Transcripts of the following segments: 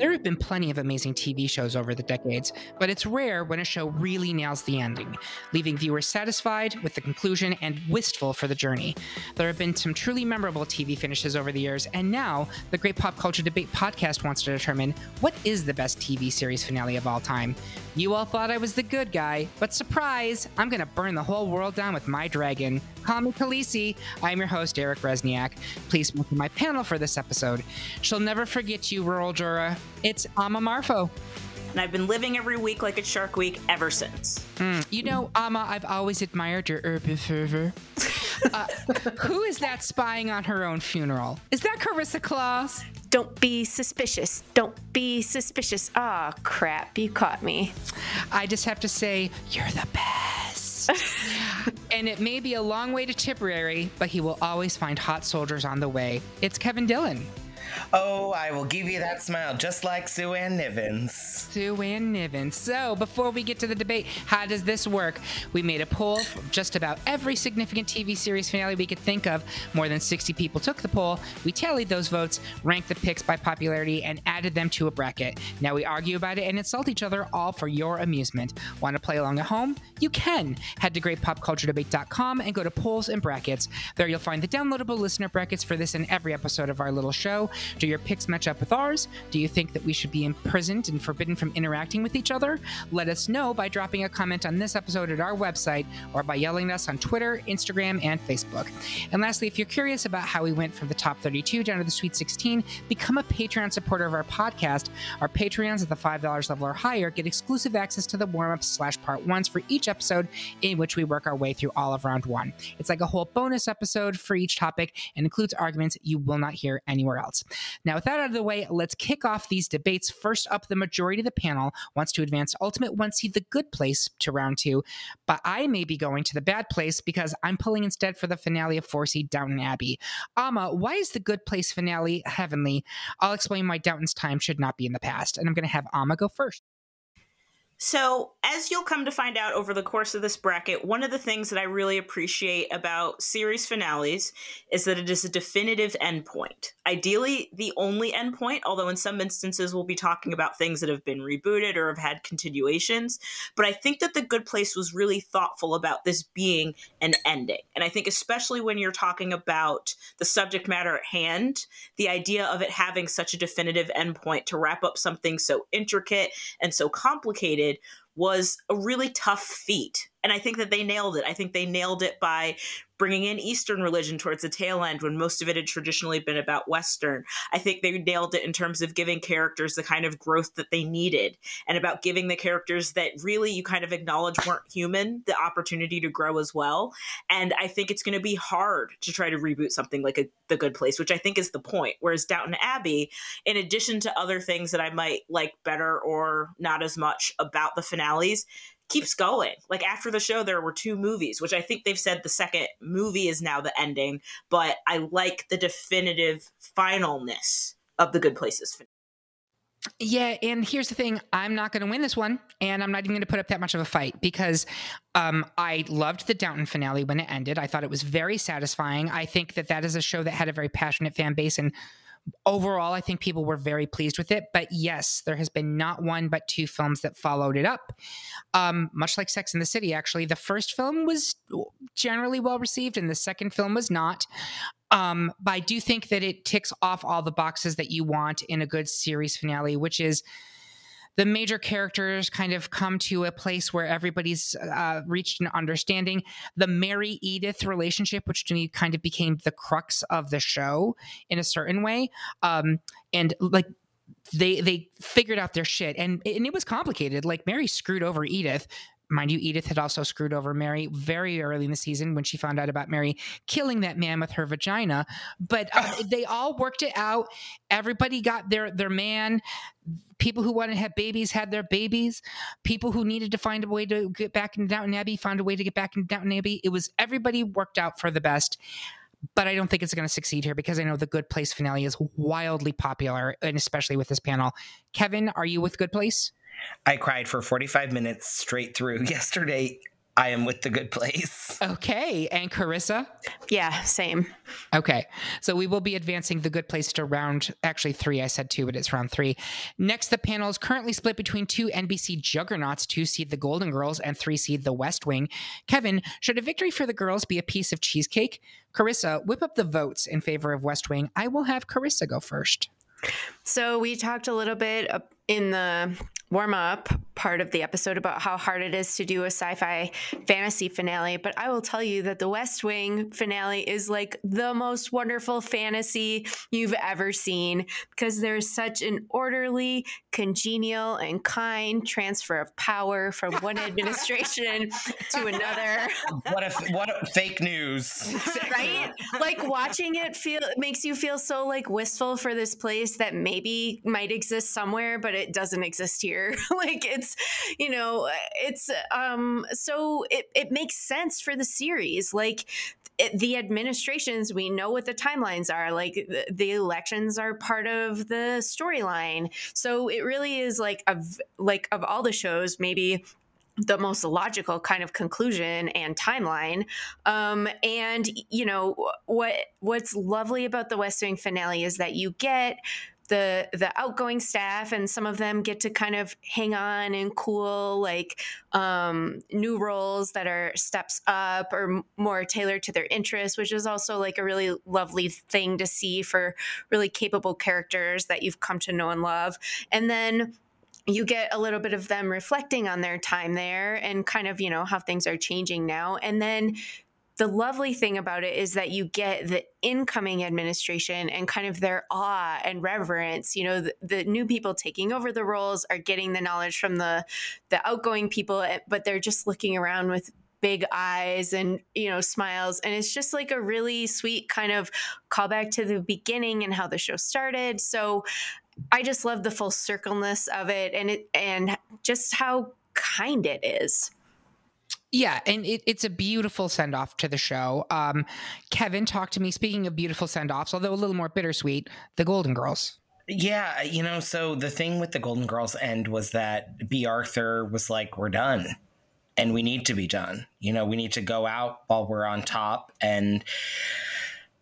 There have been plenty of amazing TV shows over the decades, but it's rare when a show really nails the ending, leaving viewers satisfied with the conclusion and wistful for the journey. There have been some truly memorable TV finishes over the years, and now the Great Pop Culture Debate podcast wants to determine what is the best TV series finale of all time. You all thought I was the good guy, but surprise, I'm gonna burn the whole world down with my dragon. Call me Khaleesi. I'm your host, Eric Resniak. Please welcome my panel for this episode. She'll never forget you, Rural Juror. It's Ama Marfo. And I've been living every week like it's Shark Week ever since. Mm, you know, Ama, I've always admired your urban fervor. Uh, who is that spying on her own funeral? Is that Carissa Claus? Don't be suspicious. Don't be suspicious. Ah, oh, crap. You caught me. I just have to say, you're the best. And it may be a long way to Tipperary, but he will always find hot soldiers on the way. It's Kevin Dillon. Oh, I will give you that smile just like Sue Ann Nivens. Sue Ann Nivens. So, before we get to the debate, how does this work? We made a poll for just about every significant TV series finale we could think of. More than 60 people took the poll. We tallied those votes, ranked the picks by popularity, and added them to a bracket. Now we argue about it and insult each other, all for your amusement. Want to play along at home? You can. Head to greatpopculturedebate.com and go to polls and brackets. There you'll find the downloadable listener brackets for this and every episode of our little show. Do your picks match up with ours? Do you think that we should be imprisoned and forbidden from interacting with each other? Let us know by dropping a comment on this episode at our website or by yelling at us on Twitter, Instagram, and Facebook. And lastly, if you're curious about how we went from the top 32 down to the Sweet 16, become a Patreon supporter of our podcast. Our Patreons at the $5 level or higher get exclusive access to the warm ups slash part ones for each episode, in which we work our way through all of round one. It's like a whole bonus episode for each topic and includes arguments you will not hear anywhere else. Now, with that out of the way, let's kick off these debates. First up, the majority of the panel wants to advance Ultimate One Seed the Good Place to round two, but I may be going to the bad place because I'm pulling instead for the finale of Four Seed Downton Abbey. Ama, why is the Good Place finale heavenly? I'll explain why Downton's time should not be in the past, and I'm going to have Ama go first. So, as you'll come to find out over the course of this bracket, one of the things that I really appreciate about series finales is that it is a definitive endpoint. Ideally, the only endpoint, although in some instances we'll be talking about things that have been rebooted or have had continuations. But I think that The Good Place was really thoughtful about this being an ending. And I think, especially when you're talking about the subject matter at hand, the idea of it having such a definitive endpoint to wrap up something so intricate and so complicated kid was a really tough feat. And I think that they nailed it. I think they nailed it by bringing in Eastern religion towards the tail end when most of it had traditionally been about Western. I think they nailed it in terms of giving characters the kind of growth that they needed and about giving the characters that really you kind of acknowledge weren't human the opportunity to grow as well. And I think it's going to be hard to try to reboot something like a, The Good Place, which I think is the point. Whereas Downton Abbey, in addition to other things that I might like better or not as much about the keeps going. Like after the show, there were two movies, which I think they've said the second movie is now the ending, but I like the definitive finalness of the Good Places. Yeah, and here's the thing: I'm not going to win this one, and I'm not even going to put up that much of a fight because um, I loved the Downton finale when it ended. I thought it was very satisfying. I think that that is a show that had a very passionate fan base, and overall, I think people were very pleased with it. But yes, there has been not one but two films that followed it up. Um, much like Sex in the City, actually, the first film was generally well received, and the second film was not. Um, but I do think that it ticks off all the boxes that you want in a good series finale, which is the major characters kind of come to a place where everybody's uh, reached an understanding. The Mary Edith relationship, which to me kind of became the crux of the show in a certain way, um, and like they they figured out their shit, and and it was complicated. Like Mary screwed over Edith mind you, Edith had also screwed over Mary very early in the season when she found out about Mary killing that man with her vagina. But um, they all worked it out. Everybody got their their man. People who wanted to have babies had their babies. People who needed to find a way to get back into Downton Abbey found a way to get back into Downton Abbey. It was everybody worked out for the best but I don't think it's going to succeed here because I know the Good Place finale is wildly popular, and especially with this panel. Kevin, are you with Good Place? I cried for 45 minutes straight through yesterday. I am with the good place. Okay. And Carissa? Yeah, same. Okay. So we will be advancing the good place to round, actually three. I said two, but it's round three. Next, the panel is currently split between two NBC juggernauts, two seed the Golden Girls and three seed the West Wing. Kevin, should a victory for the girls be a piece of cheesecake? Carissa, whip up the votes in favor of West Wing. I will have Carissa go first. So we talked a little bit in the warm up part of the episode about how hard it is to do a sci fi fantasy finale, but I will tell you that the West Wing finale is like the most wonderful fantasy you've ever seen because there's such an orderly, congenial, and kind transfer of power from one administration to another. What a what a fake news. right? Like watching it feel makes you feel so like wistful for this place that maybe might exist somewhere, but it doesn't exist here. like it's, you know, it's um so it, it makes sense for the series. Like it, the administrations, we know what the timelines are. Like the, the elections are part of the storyline. So it really is like of like of all the shows, maybe the most logical kind of conclusion and timeline. Um, and you know what what's lovely about the West Wing finale is that you get the the outgoing staff and some of them get to kind of hang on and cool like um, new roles that are steps up or more tailored to their interests which is also like a really lovely thing to see for really capable characters that you've come to know and love and then you get a little bit of them reflecting on their time there and kind of, you know, how things are changing now. And then the lovely thing about it is that you get the incoming administration and kind of their awe and reverence you know the, the, new people taking over the roles are getting the knowledge from the the outgoing people eh, but they're just looking around with big eyes and you know smiles and it's just like a really sweet kind of callback to the beginning and how the show started so I just love the full circleness of it and it and just how kind it is. Yeah, and it, it's a beautiful send off to the show. Um, Kevin talked to me, speaking of beautiful send offs, although a little more bittersweet, the Golden Girls. Yeah, you know, so the thing with the Golden Girls end was that Bea Arthur was like, we're done and we need to be done. You know, we need to go out while we're on top. And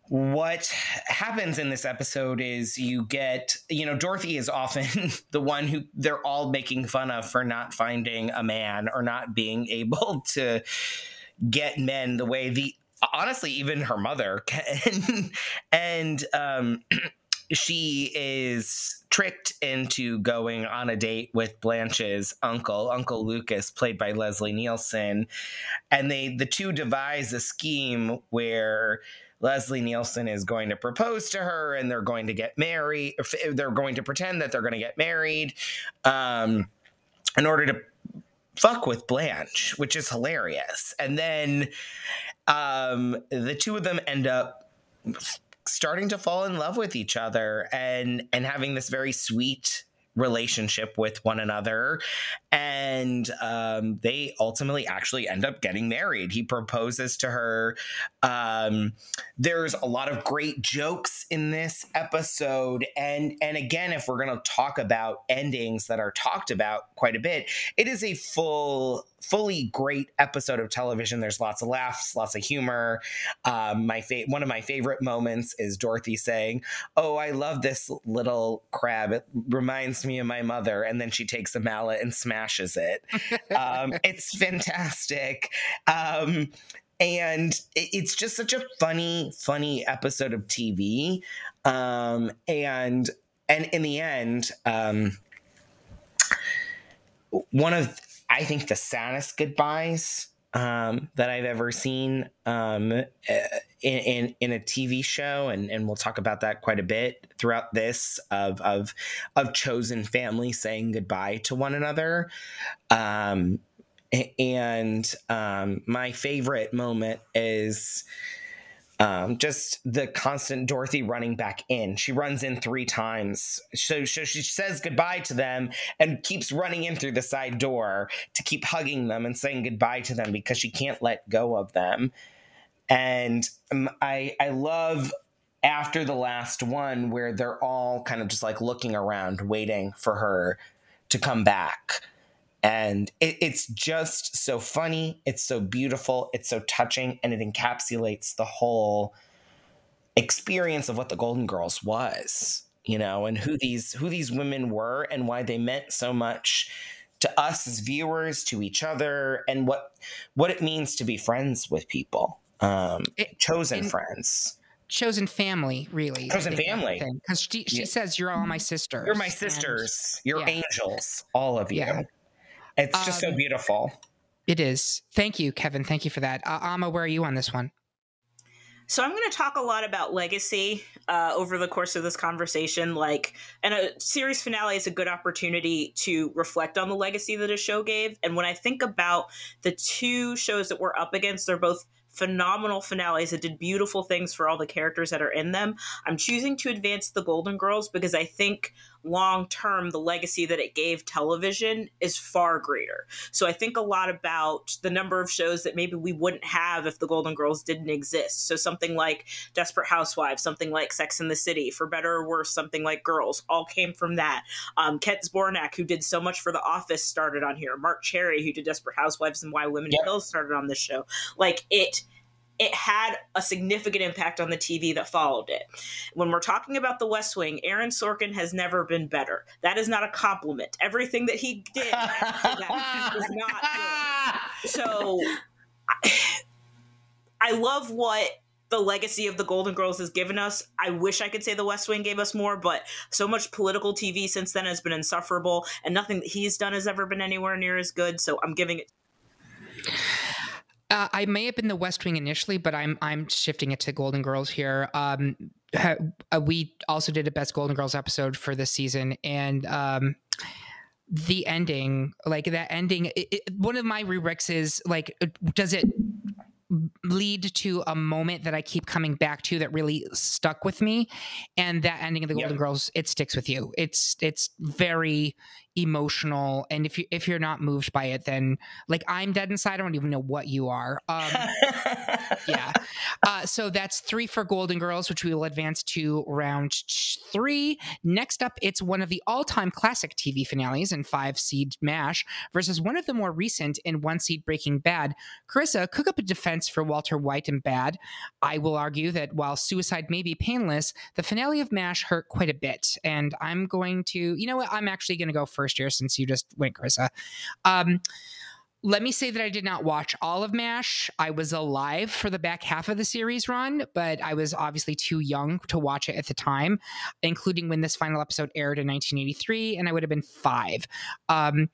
what happens in this episode is you get, you know, Dorothy is often the one who they're all making fun of for not finding a man or not being able to get men the way the honestly even her mother can. And um she is tricked into going on a date with Blanche's uncle, Uncle Lucas, played by Leslie Nielsen, and they the two devise a scheme where Leslie Nielsen is going to propose to her and they're going to get married. They're going to pretend that they're going to get married um, in order to fuck with Blanche, which is hilarious. And then um, the two of them end up starting to fall in love with each other and and having this very sweet relationship with one another. And um, they ultimately actually end up getting married. He proposes to her. Um, there's a lot of great jokes in this episode. And, and again, if we're going to talk about endings that are talked about quite a bit, it is a full fully great episode of television. There's lots of laughs, lots of humor. Um, my fa- one of my favorite moments is Dorothy saying, "Oh, I love this little crab. It reminds me of my mother." And then she takes a mallet and smashes it. um, it's fantastic. Um, and it's just such a funny, funny episode of TV. Um, and and in the end, um, one of I think the saddest goodbyes um, that I've ever seen um, uh, in, in, in a TV show, and and we'll talk about that quite a bit throughout this of of of chosen family saying goodbye to one another. Um, And um, my favorite moment is um, just the constant Dorothy running back in. She runs in three times. So, so she says goodbye to them and keeps running in through the side door to keep hugging them and saying goodbye to them because she can't let go of them. And um, I, I love after the last one where they're all kind of just like looking around, waiting for her to come back. And it, it's just so funny. It's so beautiful. It's so touching. And it encapsulates the whole experience of what the Golden Girls was, you know, and who these who these women were and why they meant so much to us as viewers, to each other, and what what it means to be friends with people. Um, it, chosen friends chosen family, really. Chosen family. Because she, she yeah. says, You're all my sisters. You're my sisters. And, You're yeah. angels, all of you. Yeah. It's just um, so beautiful. It is. Thank you, Kevin. Thank you for that. Uh, Ama, where are you on this one? So I'm going to talk a lot about legacy uh, over the course of this conversation. Like, and a series finale is a good opportunity to reflect on the legacy that a show gave. And when I think about the two shows that we're up against, they're both phenomenal finales that did beautiful things for all the characters that are in them. I'm choosing to advance the Golden Girls because I think long term the legacy that it gave television is far greater. So I think a lot about the number of shows that maybe we wouldn't have if the Golden Girls didn't exist. So something like Desperate Housewives, something like Sex in the City, for better or worse, something like Girls, all came from that. Um, Kent Zbornak, who did so much for The Office, started on here. Marc Cherry, who did Desperate Housewives and Why Women yep. Kill, started on this show. Like it it had a significant impact on the TV that followed it. When we're talking about The West Wing, Aaron Sorkin has never been better. That is not a compliment. Everything that he did was not good. So I, I love what the legacy of the Golden Girls has given us. I wish I could say The West Wing gave us more, but so much political TV since then has been insufferable, and nothing that he's done has ever been anywhere near as good. So I'm giving it. Uh, I may have been the West Wing initially, but I'm I'm shifting it to Golden Girls here. Um, uh, we also did a Best Golden Girls episode for this season, and um, the ending, like that ending, it, it, one of my rubrics is like, does it lead to a moment that I keep coming back to that really stuck with me. And that ending of the Golden Girls, it sticks with you. It's it's very emotional. And if you if you're not moved by it, then like I'm dead inside. I don't even know what you are. Um, yeah. Uh, so that's three for Golden Girls, which we will advance to round three. Next up, it's one of the all-time classic TV finales in five seed MASH versus one of the more recent in one seed Breaking Bad. Carissa, cook up a defense for Walter White and Bad. I will argue that while suicide may be painless, the finale of MASH hurt quite a bit. And I'm going to, you know what? I'm actually going to go first here since you just went, Carissa. Um, let me say that I did not watch all of MASH. I was alive for the back half of the series run, but I was obviously too young to watch it at the time, including when this final episode aired in 1983, and I would have been five. Um,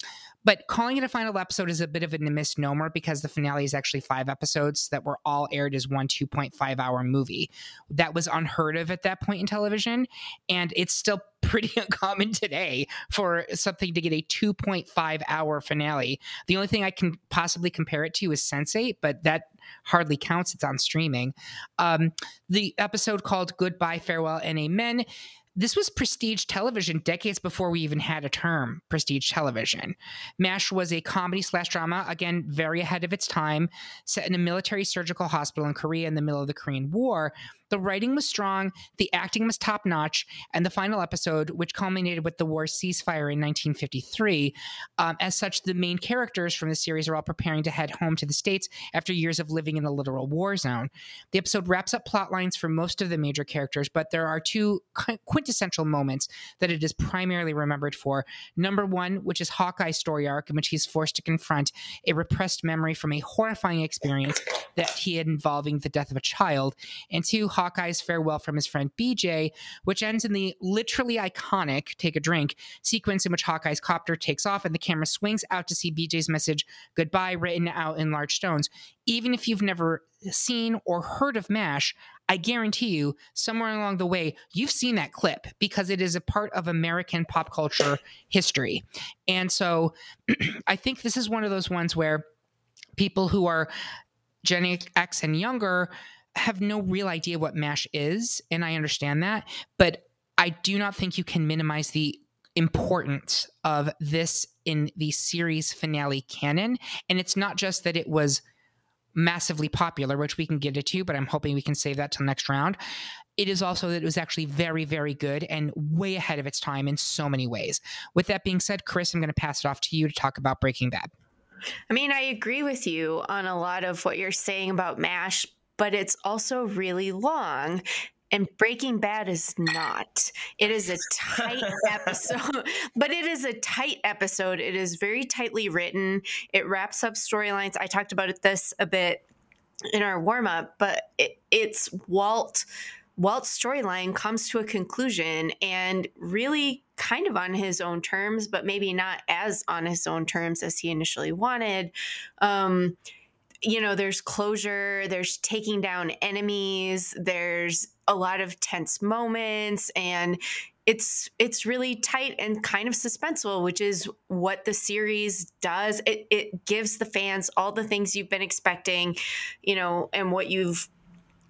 but calling it a final episode is a bit of a misnomer because the finale is actually five episodes that were all aired as one 2.5 hour movie. That was unheard of at that point in television. And it's still pretty uncommon today for something to get a 2.5 hour finale. The only thing I can possibly compare it to is Sense8, but that hardly counts. It's on streaming. Um, the episode called Goodbye, Farewell, and Amen this was prestige television decades before we even had a term prestige television. MASH was a comedy slash drama, again, very ahead of its time, set in a military surgical hospital in Korea in the middle of the Korean War. The writing was strong, the acting was top notch, and the final episode, which culminated with the war ceasefire in 1953. Um, as such, the main characters from the series are all preparing to head home to the States after years of living in a literal war zone. The episode wraps up plot lines for most of the major characters, but there are two quintessential moments that it is primarily remembered for. Number one, which is Hawkeye's story arc, in which he's forced to confront a repressed memory from a horrifying experience that he had involving the death of a child. And two, Hawkeye's farewell from his friend BJ, which ends in the literally iconic take a drink sequence in which Hawkeye's copter takes off and the camera swings out to see BJ's message goodbye written out in large stones. Even if you've never seen or heard of MASH, I guarantee you, somewhere along the way, you've seen that clip because it is a part of American pop culture history. And so I think this is one of those ones where people who are Gen X and younger have no real idea what MASH is. And I understand that. But I do not think you can minimize the importance of this in the series finale canon. And it's not just that it was massively popular, which we can get into, but I'm hoping we can save that till next round. It is also that it was actually very, very good and way ahead of its time in so many ways. With that being said, Chris, I'm going to pass it off to you to talk about Breaking Bad. I mean, I agree with you on a lot of what you're saying about MASH, but it's also really long. And Breaking Bad is not. It is a tight episode, but it is a tight episode. It is very tightly written. It wraps up storylines. I talked about this a bit in our warm up, but it, it's Walt. Walt's storyline comes to a conclusion and really kind of on his own terms, but maybe not as on his own terms as he initially wanted. Um, you know, there's closure, there's taking down enemies, there's a lot of tense moments and it's it's really tight and kind of suspenseful, which is what the series does. It it gives the fans all the things you've been expecting, you know, and what you've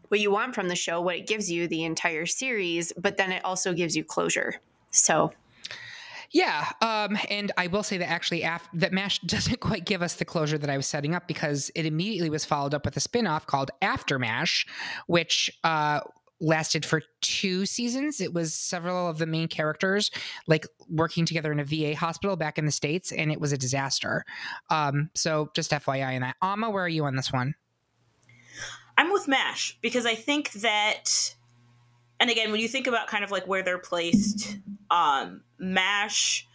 what you want from the show, what it gives you the entire series, but then it also gives you closure. So yeah, um, and I will say that actually, af- that Mash doesn't quite give us the closure that I was setting up because it immediately was followed up with a spinoff called After Mash, which uh, lasted for two seasons. It was several of the main characters like working together in a VA hospital back in the states, and it was a disaster. Um, so just FYI on that. Ama, where are you on this one? I'm with Mash because I think that and again, when you think about kind of like where they're placed, um, MASH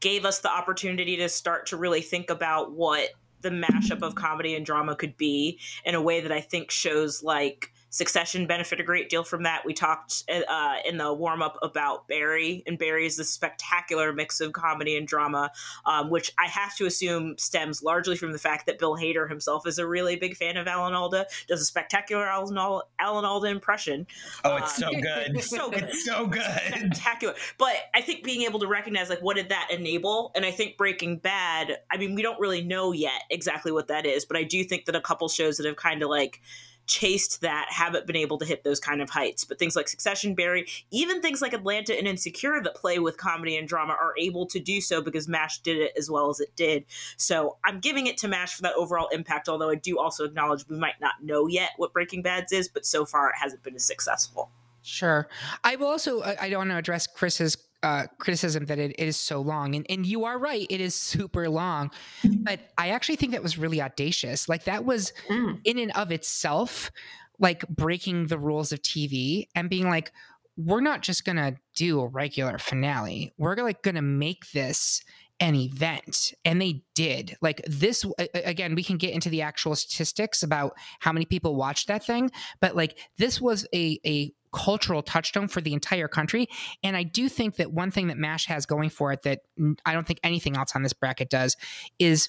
gave us the opportunity to start to really think about what the mashup of comedy and drama could be in a way that I think shows like Succession benefit a great deal from that. We talked uh, in the warm up about Barry, and Barry is this spectacular mix of comedy and drama, um, which I have to assume stems largely from the fact that Bill Hader himself is a really big fan of Alan Alda, does a spectacular Alan, Alan Alda impression. Oh, it's um, so good. so good. It's so good. Spectacular. But I think being able to recognize, like, what did that enable? And I think Breaking Bad, I mean, we don't really know yet exactly what that is, but I do think that a couple shows that have kind of like, chased that haven't been able to hit those kind of heights. But things like Succession, Barry, even things like Atlanta and Insecure that play with comedy and drama are able to do so because MASH did it as well as it did. So I'm giving it to MASH for that overall impact, although I do also acknowledge we might not know yet what Breaking Bad's is, but so far it hasn't been as successful. Sure. I will also, I don't want to address Chris's uh, criticism that it, it is so long. And, and you are right, it is super long. But I actually think that was really audacious. Like, that was mm. in and of itself, like breaking the rules of TV and being like, we're not just going to do a regular finale. We're like going to make this an event and they did like this again we can get into the actual statistics about how many people watched that thing but like this was a a cultural touchstone for the entire country. And I do think that one thing that MASH has going for it that I don't think anything else on this bracket does is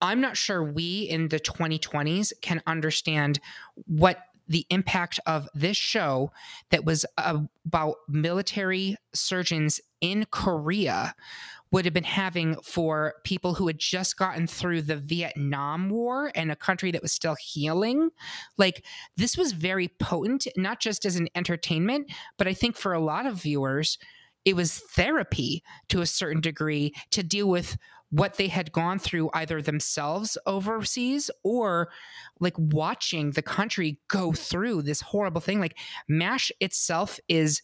I'm not sure we in the 2020s can understand what the impact of this show that was about military surgeons in Korea would have been having for people who had just gotten through the Vietnam War and a country that was still healing. Like, this was very potent, not just as an entertainment, but I think for a lot of viewers, it was therapy to a certain degree to deal with what they had gone through either themselves overseas or like watching the country go through this horrible thing like mash itself is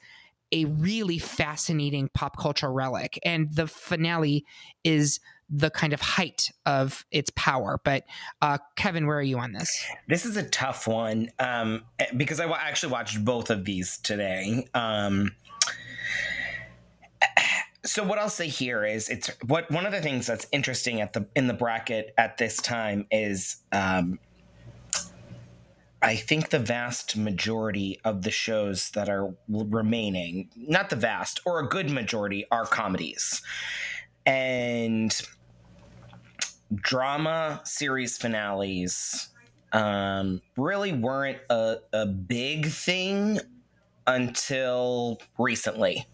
a really fascinating pop culture relic. And the finale is the kind of height of its power. But uh, Kevin, where are you on this? This is a tough one um, eh, because I actually watched both of these today. Um, so what I'll say here is it's what one of the things that's interesting at the in the bracket at this time is um, I think the vast majority of the shows that are remaining, not the vast, or a good majority, are comedies. And drama series finales um, really weren't a, a big thing until recently.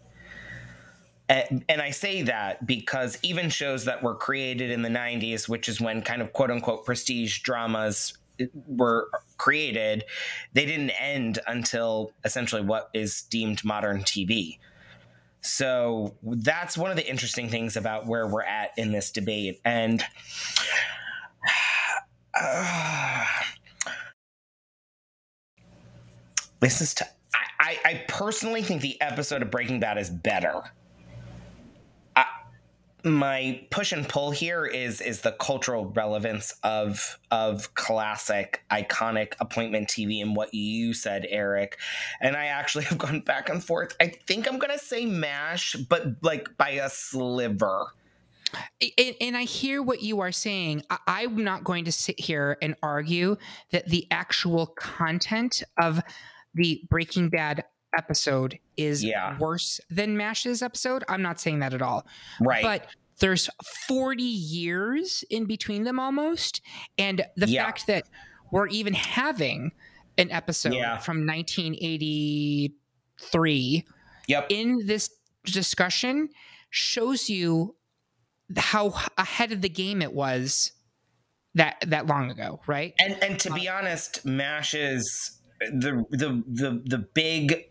And, and, I say that because even shows that were created in the 90s, which is when kind of quote unquote prestige dramas were created, they didn't end until essentially what is deemed modern TV. So that's one of the interesting things about where we're at in this debate. And uh, this is, t- I, I personally think the episode of Breaking Bad is better my push and pull here is is the cultural relevance of of classic iconic appointment TV and what you said Eric. And I actually have gone back and forth. I think I'm to say mash but like by a sliver. And, and, I hear what you are saying. I, am not going to sit here and argue that the actual content of the Breaking Bad episode is yeah. worse than Mash's episode. I'm not saying that at all. Right. But there's 40 years in between them almost. And the yeah. fact that we're even having an episode yeah. from 1983 yep. in this discussion shows you how ahead of the game it was that that long ago, right? And and to be uh, honest, Mash is the the the the big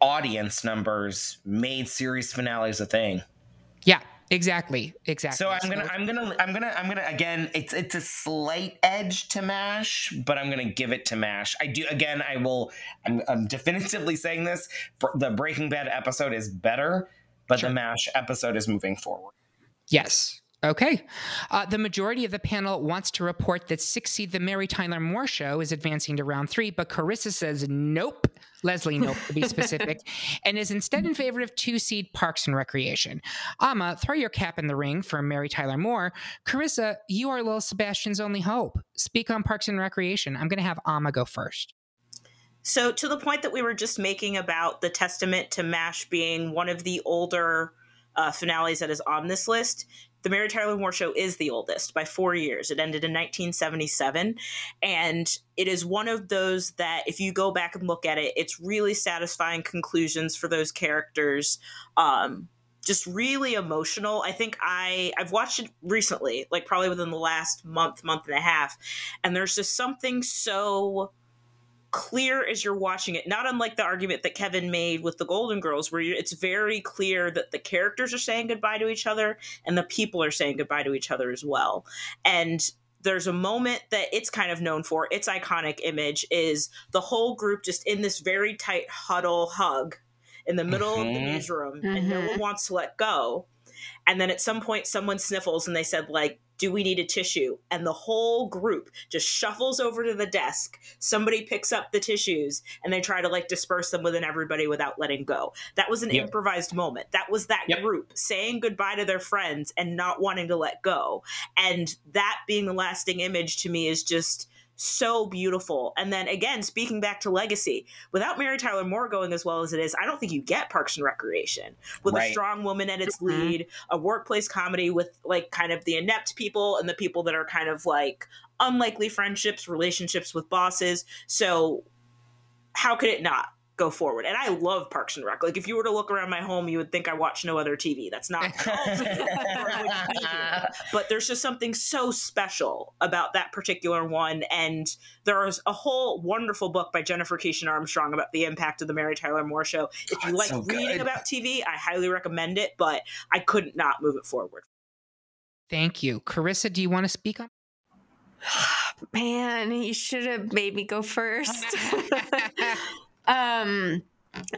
audience numbers made series finales a thing. Yeah, exactly, exactly. So I'm gonna, I'm gonna, I'm gonna, I'm gonna. Again, it's it's a slight edge to Mash, but I'm gonna give it to Mash. I do. Again, I will. I'm, I'm definitively saying this. The Breaking Bad episode is better, but sure. the Mash episode is moving forward. Yes, Okay. Uh, the majority of the panel wants to report that Six Seed The Mary Tyler Moore Show is advancing to round three, but Carissa says nope. Leslie, nope, to be specific, and is instead in favor of two seed Parks and Recreation. Ama, throw your cap in the ring for Mary Tyler Moore. Carissa, you are little Sebastian's only hope. Speak on Parks and Recreation. I'm going to have Ama go first. So, to the point that we were just making about the testament to MASH being one of the older uh, finales that is on this list, the Mary Tyler Moore Show is the oldest by four years. It ended in 1977. And it is one of those that, if you go back and look at it, it's really satisfying conclusions for those characters. Um, just really emotional. I think I I've watched it recently, like probably within the last month, month and a half, and there's just something so clear as you're watching it, not unlike the argument that Kevin made with the Golden Girls, where it's very clear that the characters are saying goodbye to each other and the people are saying goodbye to each other as well. And there's a moment that it's kind of known for, its iconic image is the whole group just in this very tight huddle hug in the middle mm-hmm. of the mm-hmm. newsroom, mm-hmm. and no one mm-hmm. wants to let go. And then at some point, someone sniffles and they said, like, do we need a tissue? And the whole group just shuffles over to the desk. Somebody picks up the tissues and they try to like disperse them within everybody without letting go. That was an yep. improvised moment. That was that yep. group saying goodbye to their friends and not wanting to let go. And that being the lasting image to me is just so beautiful. And then again, speaking back to legacy, without Mary Tyler Moore going as well as it is, I don't think you get Parks and Recreation with right. a strong woman at its mm-hmm. lead, a workplace comedy with like kind of the inept people and the people that are kind of like unlikely friendships, relationships with bosses. So how could it not? Go forward. And I love Parks and Rec. Like if you were to look around my home, you would think I watch no other TV. That's not but there's just something so special about that particular one. And there's a whole wonderful book by Jennifer Keishin Armstrong about the impact of the Mary Tyler Moore show. If you oh, like so reading about TV, I highly recommend it, but I couldn't not move it forward. Thank you. Carissa, do you want to speak on? Man, you should have made me go first. Um,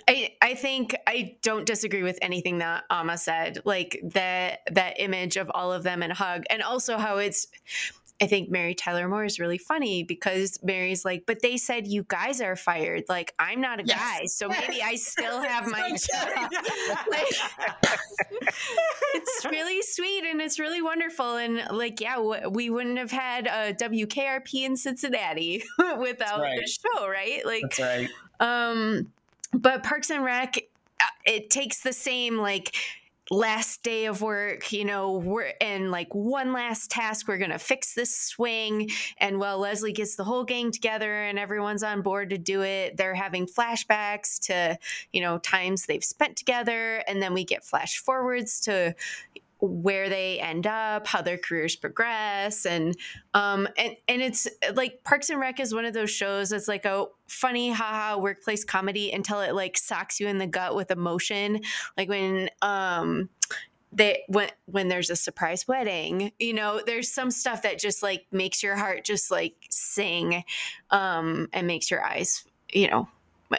I I think I don't disagree with anything that Ama said. Like that that image of all of them in a hug, and also how it's. I think Mary Tyler Moore is really funny because Mary's like, but they said you guys are fired. Like I'm not a yes. guy, so maybe I still have my job. like, it's really sweet and it's really wonderful. And like, yeah, w- we wouldn't have had a WKRP in Cincinnati without right. the show, right? Like, That's right. Um, but Parks and Rec, uh, it takes the same like last day of work, you know, we're and like one last task, we're gonna fix this swing. And while Leslie gets the whole gang together and everyone's on board to do it. They're having flashbacks to, you know, times they've spent together, and then we get flash forwards to where they end up, how their careers progress, and um and and it's like Parks and Rec is one of those shows that's like a funny haha workplace comedy until it like socks you in the gut with emotion, like when um they when when there's a surprise wedding you know there's some stuff that just like makes your heart just like sing um and makes your eyes you know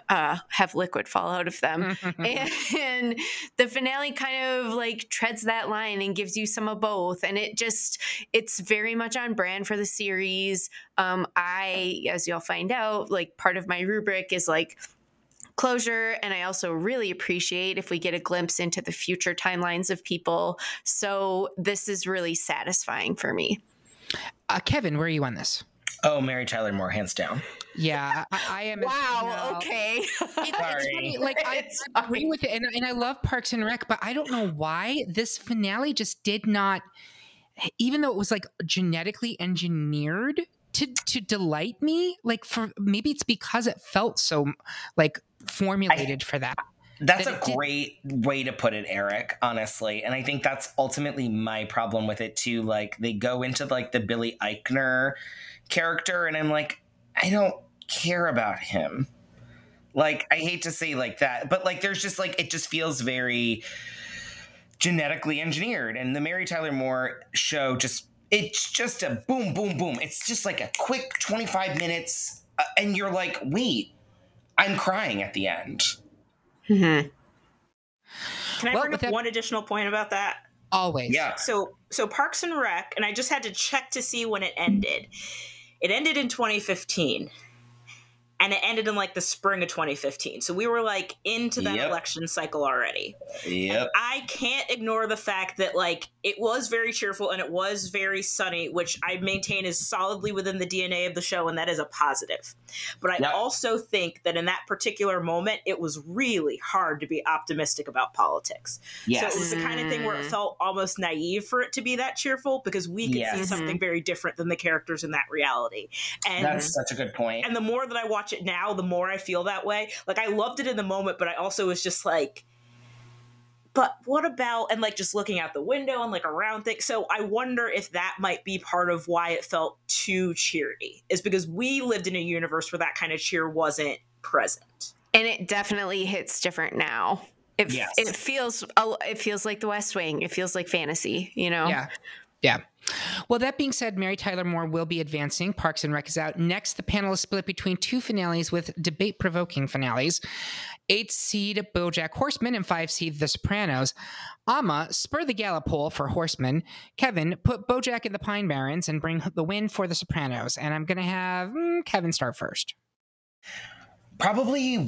uh, have liquid fall out of them. and, and the finale kind of like treads that line and gives you some of both. And it just, it's very much on brand for the series. Um, I, as you'll find out, like part of my rubric is like, closure and i also really appreciate if we get a glimpse into the future timelines of people so this is really satisfying for me Uh, Kevin, where are you on this? Oh, Mary Tyler Moore, hands down. Yeah, I, I am. as- wow no. okay It- it's Sorry. funny, like I It's agree with it, and, and I love Parks and Rec, but I don't know why this finale just did not, even though it was like genetically engineered to to delight me. Like for maybe it's because it felt so like formulated for that. That's That a it did- great way to put it, Eric, honestly. And I think that's ultimately my problem with it too. Like they go into like the Billy Eichner character and I'm like, I don't care about him. Like I hate to say like that, but like there's just like it just feels very genetically engineered and the Mary Tyler Moore show just it's just a boom boom boom. It's just like a quick 25 minutes uh, and you're like, "Wait, I'm crying at the end." Mm-hmm. Can I Well, bring up that- one additional point about that? Always. Yeah. So so Parks and Rec, and I just had to check to see when it ended. It ended in 2015. And it ended in like the spring of 2015. So we were like into that Yep. election cycle already. Yep. I can't ignore the fact that like it was very cheerful and it was very sunny, which I maintain is solidly within the DNA of the show, and that is a positive. But I Yep. also think that in that particular moment, it was really hard to be optimistic about politics. Yes. So it was the kind of thing where it felt almost naive for it to be that cheerful because we could see something very different than the characters in that reality. And That's such a good point. and the more that I watch it now, the more I feel that way. Like I loved it in the moment, but I also was just like, but what about and like just looking out the window and like around things. So I wonder if that might be part of why it felt too cheery, is because we lived in a universe where that kind of cheer wasn't present. and it definitely hits different now it, Yes. it feels it feels like the west wing it feels like fantasy you know Yeah. Yeah. Well, that being said, Mary Tyler Moore will be advancing. Parks and Rec is out. Next, the panel is split between two finales with debate provoking finales eight seed Bojack Horseman and five seed The Sopranos. Ama, spur the gala poll for Horseman. Kevin, put Bojack in the Pine Barrens and bring the win for The Sopranos. And I'm going to have mm, Kevin start first. Probably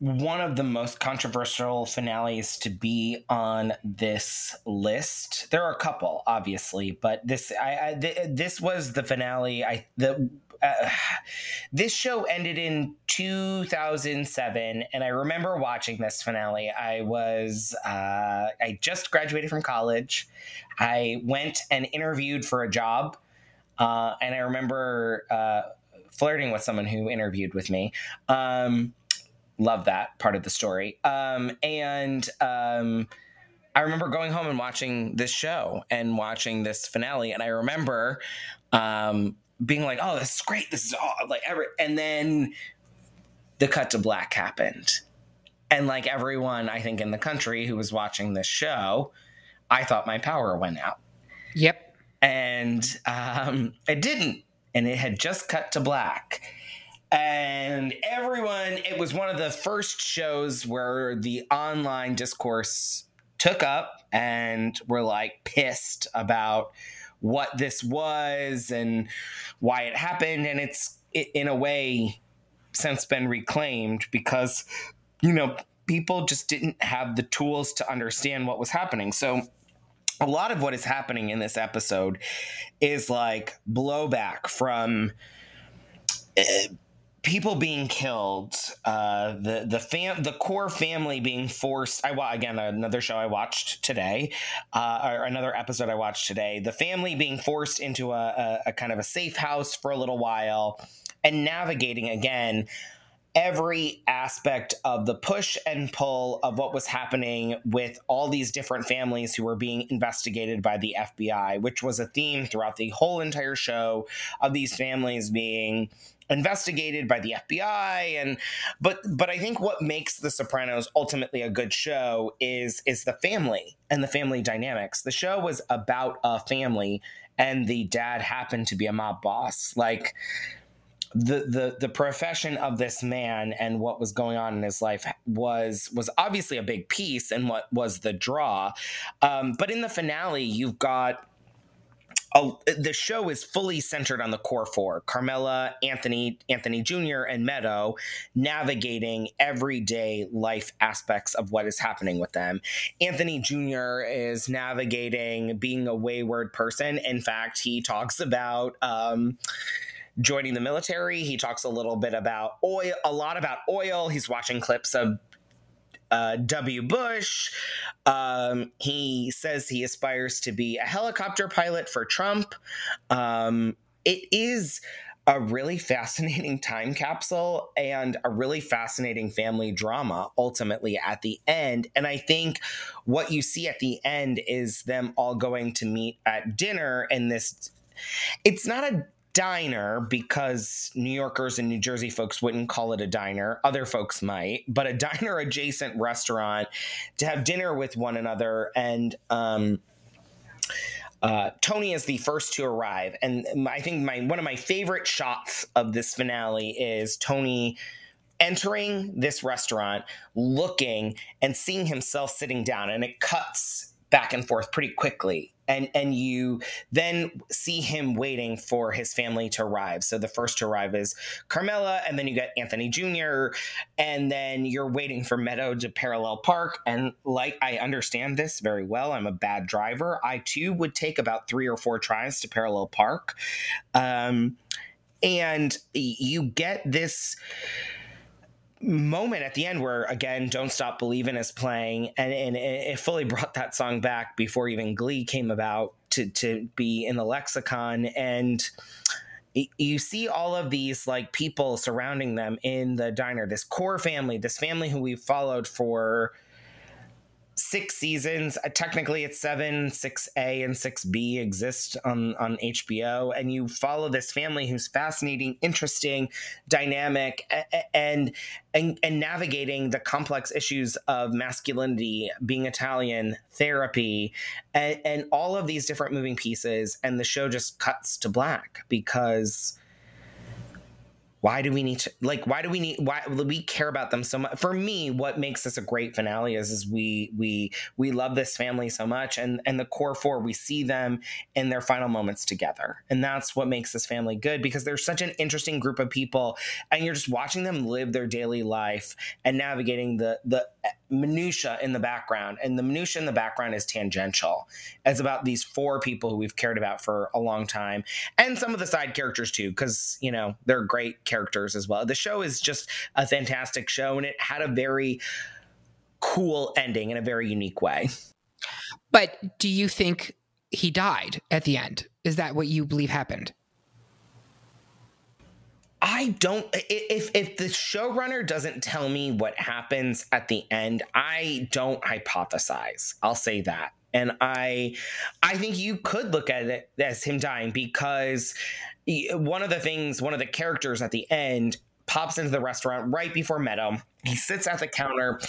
one of the most controversial finales to be on this list. There are a couple, obviously, but this I, I th- this was the finale. I the uh, this show ended in 2007 and i remember watching this finale i was uh, i just graduated from college i went and interviewed for a job uh, and i remember uh, flirting with someone who interviewed with me um, love that part of the story um, and um, i remember going home and watching this show and watching this finale and i remember um, being like, "Oh, this is great. This is all like ever." And then the cut to black happened, and like everyone, I think in the country who was watching this show, I thought my power went out, Yep. and um, it didn't, and it had just cut to black. And everyone, it was one of the first shows where the online discourse took up and were like pissed about what this was and why it happened. And it's in a way since been reclaimed because you know people just didn't have the tools to understand what was happening. So a lot of what is happening in this episode is like blowback from uh, people being killed, uh, the the fam the core family being forced. I again another show I watched today, uh, or another episode I watched today. The family being forced into a, a, a kind of a safe house for a little while, and navigating again every aspect of the push and pull of what was happening with all these different families who were being investigated by the FBI, which was a theme throughout the whole entire show of these families being investigated by the FBI and but but I think what makes The Sopranos ultimately a good show is is the family and the family dynamics. The show was about a family and the dad happened to be a mob boss. Like the the the profession of this man and what was going on in his life was was obviously a big piece and what was the draw um, but in the finale you've got a, the show is fully centered on the core four carmela anthony anthony jr and meadow navigating everyday life aspects of what is happening with them anthony jr is navigating being a wayward person in fact he talks about um, joining the military. He talks a little bit about oil, a lot about oil. He's watching clips of uh, W. Bush. Um, he says he aspires to be a helicopter pilot for Trump. Um, it is a really fascinating time capsule and a really fascinating family drama ultimately at the end. And I think what you see at the end is them all going to meet at dinner in this. It's not a diner because New Yorkers and New Jersey folks wouldn't call it a diner. Other folks might, but a diner adjacent restaurant to have dinner with one another. And um, uh, Tony is the first to arrive. And I think my one of my favorite shots of this finale is Tony entering this restaurant, looking and seeing himself sitting down, and it cuts back and forth pretty quickly and and you then see him waiting for his family to arrive. So the first to arrive is Carmela, and then you get Anthony Jr., and then you're waiting for Meadow to parallel park. And like I understand this very well, I'm a bad driver. I too would take about three or four tries to parallel park, um, and you get this moment at the end where again don't stop believing is playing and, and it fully brought that song back before even glee came about to to be in the lexicon. And you see all of these like people surrounding them in the diner this core family this family who we've followed for six seasons. Uh, technically, it's seven. Six A and six B exist on on HBO, and you follow this family who's fascinating, interesting, dynamic, and and and navigating the complex issues of masculinity, being Italian, therapy, and, and all of these different moving pieces. And the show just cuts to black because why do we need to like why do we need why we care about them so much. For me what makes this a great finale is is we we we love this family so much and and the core four we see them in their final moments together. And that's what makes this family good because they're such an interesting group of people and you're just watching them live their daily life and navigating the the eh, minutia in the background. And the minutia in the background is tangential. It's about these four people who we've cared about for a long time and some of the side characters too because you know they're great characters as well the show is just a fantastic show and it had a very cool ending in a very unique way but do you think he died at the end is that what you believe happened I don't if if the showrunner doesn't tell me what happens at the end, I don't hypothesize. I'll say that. And I I think you could look at it as him dying because one of the things, one of the characters at the end pops into the restaurant right before Meadow. He sits at the counter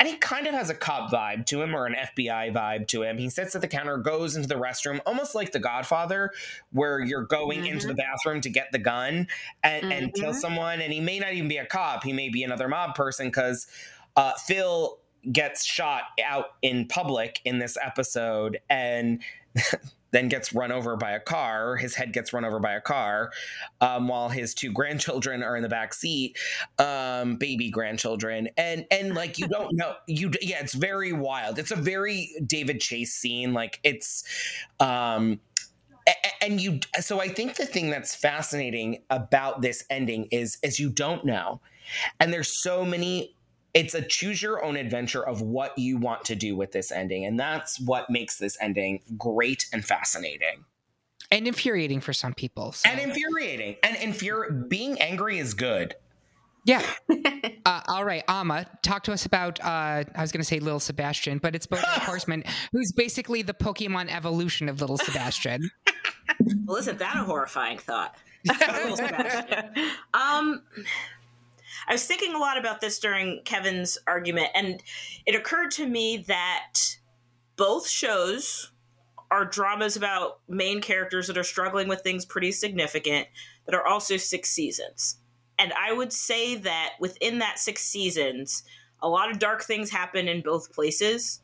and he kind of has a cop vibe to him or an FBI vibe to him. He sits at the counter, goes into the restroom, almost like The Godfather, where you're going mm-hmm. into the bathroom to get the gun and, mm-hmm. and, kill someone. And he may not even be a cop, he may be another mob person because uh, Phil gets shot out in public in this episode. And then gets run over by a car. His head gets run over by a car, um, while his two grandchildren are in the back seat, um, baby grandchildren, and and like you don't know you yeah, it's very wild. It's a very David Chase scene. Like it's, um, and you so i think the thing that's fascinating about this ending is is you don't know and there's so many it's a choose your own adventure of what you want to do with this ending and that's what makes this ending great and fascinating and infuriating for some people so. and infuriating and infuri- being angry is good yeah. Uh, all right, Ama, talk to us about. Uh, I was going to say Little Sebastian, but it's BoJack Horseman, who's basically the Pokemon evolution of Little Sebastian. well, isn't that a horrifying thought? um, I was thinking a lot about this during Kevin's argument, and it occurred to me that both shows are dramas about main characters that are struggling with things pretty significant that are also six seasons. And I would say that within that six seasons, a lot of dark things happen in both places.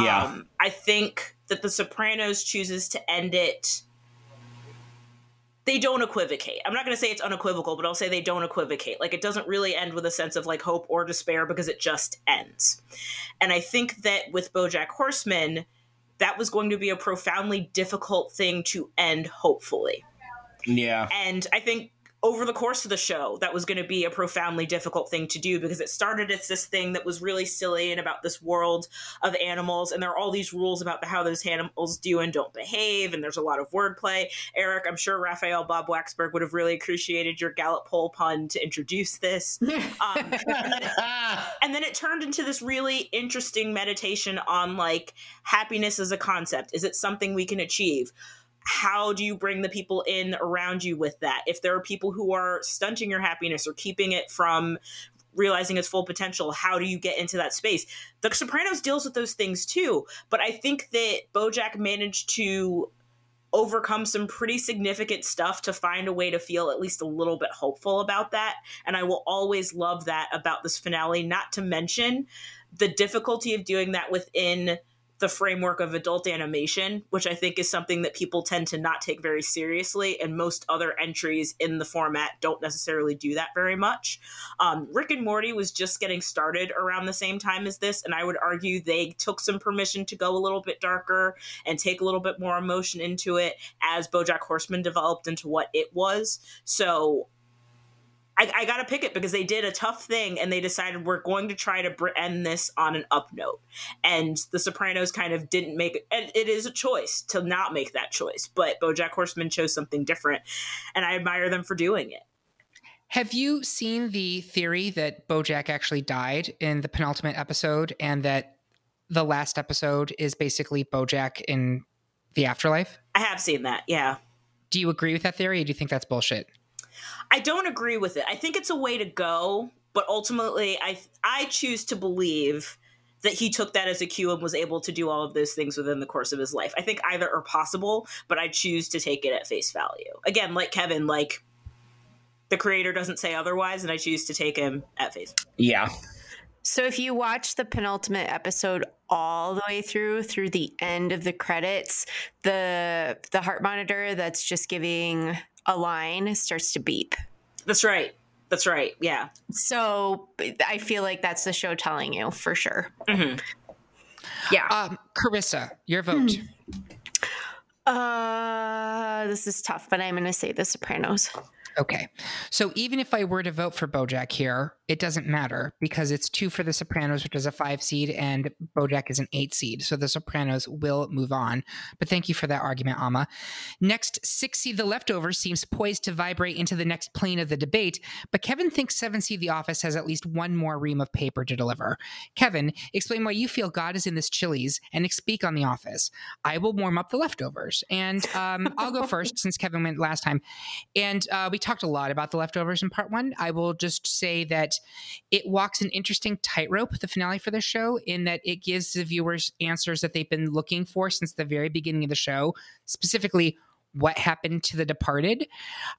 Yeah. Um, I think that The Sopranos chooses to end it. They don't equivocate. I'm not going to say it's unequivocal, but I'll say they don't equivocate. Like it doesn't really end with a sense of like hope or despair because it just ends. And I think that with Bojack Horseman, that was going to be a profoundly difficult thing to end, hopefully. Yeah. And I think over the course of the show that was going to be a profoundly difficult thing to do because it started as this thing that was really silly and about this world of animals and there are all these rules about how those animals do and don't behave and there's a lot of wordplay. Eric i'm sure Raphael Bob-Waksberg would have really appreciated your gallup poll pun to introduce this. Um, and, then it, and then it turned into this really interesting meditation on like happiness as a concept. Is it something we can achieve how do you bring the people in around you with that? If there are people who are stunting your happiness or keeping it from realizing its full potential, how do you get into that space? The Sopranos deals with those things too, but I think that Bojack managed to overcome some pretty significant stuff to find a way to feel at least a little bit hopeful about that. And I will always love that about this finale, not to mention the difficulty of doing that within the framework of adult animation, which I think is something that people tend to not take very seriously, and most other entries in the format don't necessarily do that very much. Um, Rick and Morty was just getting started around the same time as this, and I would argue they took some permission to go a little bit darker and take a little bit more emotion into it as BoJack Horseman developed into what it was. So I, I got to pick it because they did a tough thing and they decided we're going to try to end this on an up note. And The Sopranos kind of didn't make it. And it is a choice to not make that choice, but BoJack Horseman chose something different, and I admire them for doing it. Have you seen the theory that BoJack actually died in the penultimate episode, and that the last episode is basically BoJack in the afterlife? I have seen that. Yeah. Do you agree with that theory, or do you think that's bullshit? I don't agree with it. I think it's a way to go, but ultimately, I I choose to believe that he took that as a cue and was able to do all of those things within the course of his life. I think either are possible, but I choose to take it at face value. Again, like Kevin, like the creator doesn't say otherwise, and I choose to take him at face. Yeah. So if you watch the penultimate episode all the way through through the end of the credits, the the heart monitor that's just giving a line starts to beep. That's right. That's right. Yeah. So I feel like that's the show telling you for sure. Mm-hmm. Yeah. Um, Carissa, your vote. Hmm. Uh, this is tough, but I'm going to say The Sopranos. Okay. So even if I were to vote for Bojack here, it doesn't matter because it's two for The Sopranos, which is a five seed, and Bojack is an eight seed. So The Sopranos will move on. But thank you for that argument, Ama. Next, six seed The Leftovers seems poised to vibrate into the next plane of the debate, but Kevin thinks seven seed The Office has at least one more ream of paper to deliver. Kevin, explain why you feel God is in this Chili's and speak on The Office. I will warm up The Leftovers. And um, I'll go first since Kevin went last time. And uh, we talked a lot about The Leftovers in part one. I will just say that it walks an interesting tightrope, the finale for the show, in that it gives the viewers answers that they've been looking for since the very beginning of the show. Specifically, what happened to the departed,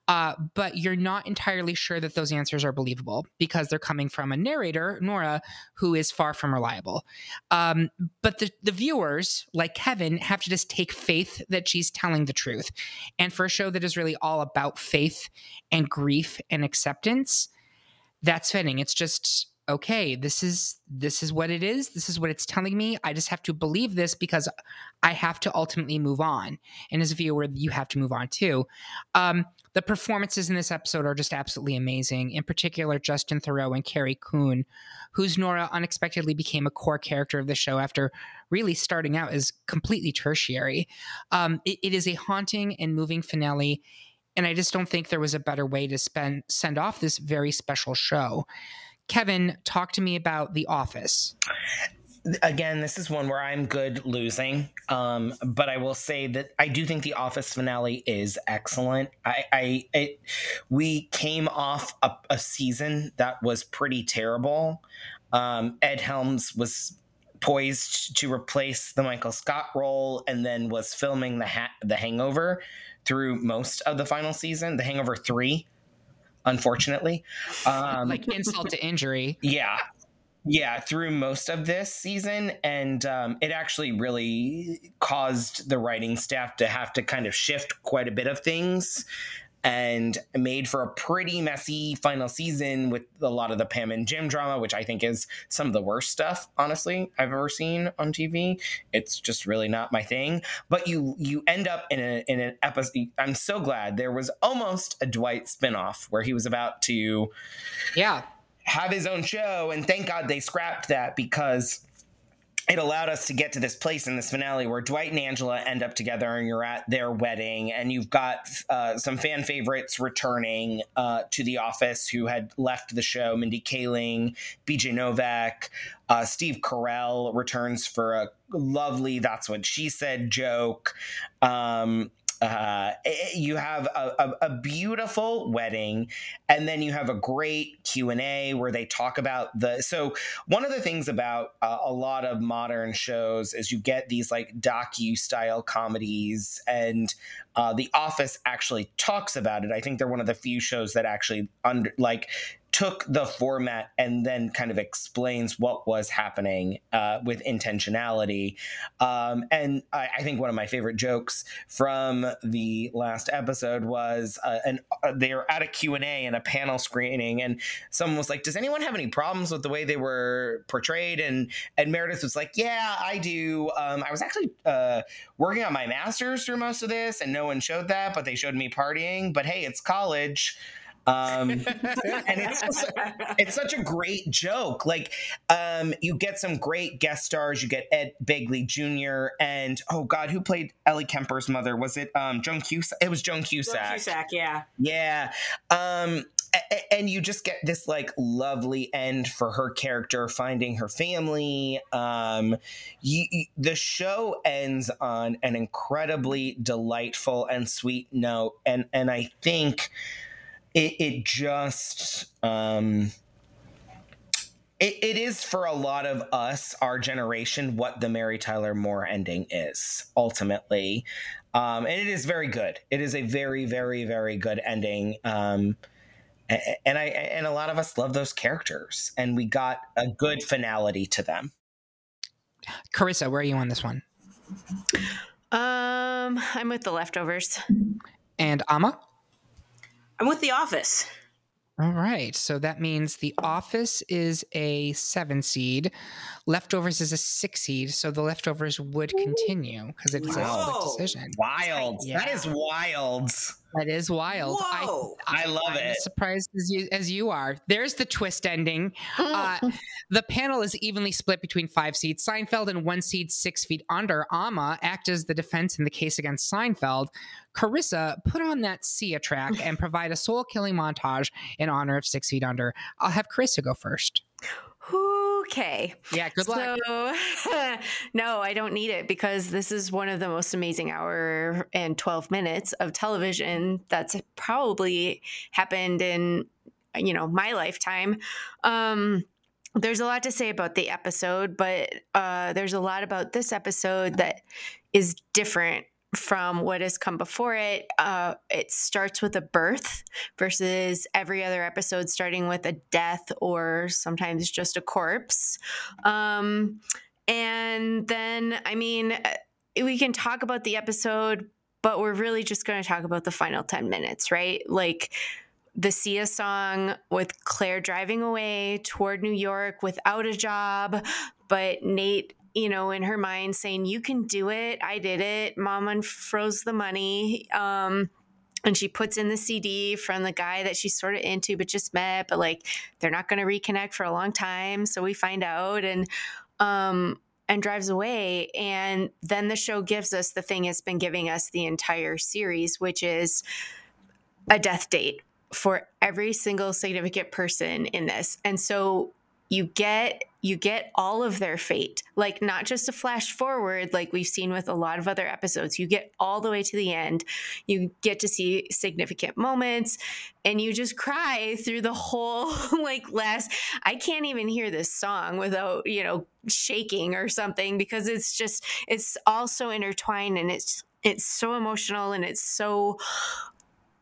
uh, but you're not entirely sure that those answers are believable because they're coming from a narrator, Nora, who is far from reliable. Um, but the, the viewers, like Kevin, have to just take faith that she's telling the truth. And for a show that is really all about faith and grief and acceptance, that's fitting. It's just okay this is this is what it is. This is what it's telling me. I just have to believe this because i have to ultimately move on. And as a viewer you have to move on too. Um, the performances in this episode are just absolutely amazing. In particular justin theroux and carrie coon whose nora unexpectedly became a core character of the show after really starting out as completely tertiary. Um, it, it is a haunting and moving finale and i just don't think there was a better way to spend send off this very special show Kevin, talk to me about The Office. Again, this is one where I'm good losing, um, but I will say that I do think the Office finale is excellent. I, I it, we came off a, a season that was pretty terrible. Um, Ed Helms was poised to replace the Michael Scott role, and then was filming the ha- the Hangover through most of the final season, The Hangover Three unfortunately. Um, like insult to injury. Yeah. Yeah, through most of this season. And um, it actually really caused the writing staff to have to kind of shift quite a bit of things and made for a pretty messy final season with a lot of the Pam and Jim drama, which I think is some of the worst stuff, honestly, I've ever seen on TV. It's just really not my thing. But you you end up in a in an episode. I'm so glad there was almost a Dwight spinoff where he was about to, yeah, have his own show, and thank God they scrapped that because it allowed us to get to this place in this finale where Dwight and Angela end up together and you're at their wedding and you've got uh, some fan favorites returning uh, to the office who had left the show. Mindy Kaling, BJ Novak, uh, Steve Carell returns for a lovely "That's What She Said" joke. Um, uh, you have a, a, a, beautiful wedding and then you have a great q&a where they talk about the so one of the things about uh, a lot of modern shows is you get these like docu style comedies and uh, the office actually talks about it. I think they're one of the few shows that actually under like took the format and then kind of explains what was happening uh, with intentionality. Um, and I, I, think one of my favorite jokes from the last episode was uh, an, uh, they were at a Q&A and a panel screening and someone was like, does anyone have any problems with the way they were portrayed? And, and Meredith was like, yeah, I do. Um, I was actually uh, working on my master's through most of this and no one showed that, but they showed me partying. But hey, it's college. Um, and it's just, it's such a great joke. Like, um, you get some great guest stars. You get Ed Begley Jr. and oh god, who played Ellie Kemper's mother? Was it um, Joan Cusack? It was Joan Cusack. Joan Cusack, yeah, yeah. Um, and you just get this like lovely end for her character finding her family um you, you, the show ends on an incredibly delightful and sweet note and and i think it, it just um, it, it is for a lot of us, our generation, what the Mary Tyler Moore ending is ultimately. Um, and it is very good. It is a very, very, very good ending. Um, and I and a lot of us love those characters, and we got a good finality to them. Carissa, where are you on this one? Um, I'm with the leftovers. And Ama? I'm with The Office. All right. So that means The Office is a seven seed, Leftovers is a six seed. So the Leftovers would continue because it's wow. a split decision. Wild. Yeah. That is wild. That is wild. Whoa. I, I love I'm it. Surprised as you as you are. There's the twist ending. Uh, the panel is evenly split between five seeds. Seinfeld and one seed six feet under. Ama act as the defense in the case against Seinfeld. Carissa put on that Sia track and provide a soul killing montage in honor of Six Feet Under. I'll have Carissa go first. Okay. Yeah, good luck. So, no, I don't need it because this is one of the most amazing hour and 12 minutes of television that's probably happened in, you know, my lifetime. Um, there's a lot to say about the episode, but uh, there's a lot about this episode that is different from what has come before it. Uh, it starts with a birth versus every other episode starting with a death or sometimes just a corpse. Um, and then, I mean, uh, we can talk about the episode, but we're really just going to talk about the final 10 minutes, right? Like, the Sia song with Claire driving away toward New York without a job, but Nate you know, in her mind saying, You can do it. I did it. Mama unfroze the money. Um, and she puts in the CD from the guy that she's sort of into but just met, but like they're not going to reconnect for a long time. So we find out and, um, and drives away. And then the show gives us the thing it's been giving us the entire series, which is a death date for every single significant person in this. And so you get you get all of their fate. Like not just a flash forward like we've seen with a lot of other episodes. You get all the way to the end. You get to see significant moments and you just cry through the whole like last i can't even hear this song without you know shaking or something because it's just it's all so intertwined and it's it's so emotional and it's so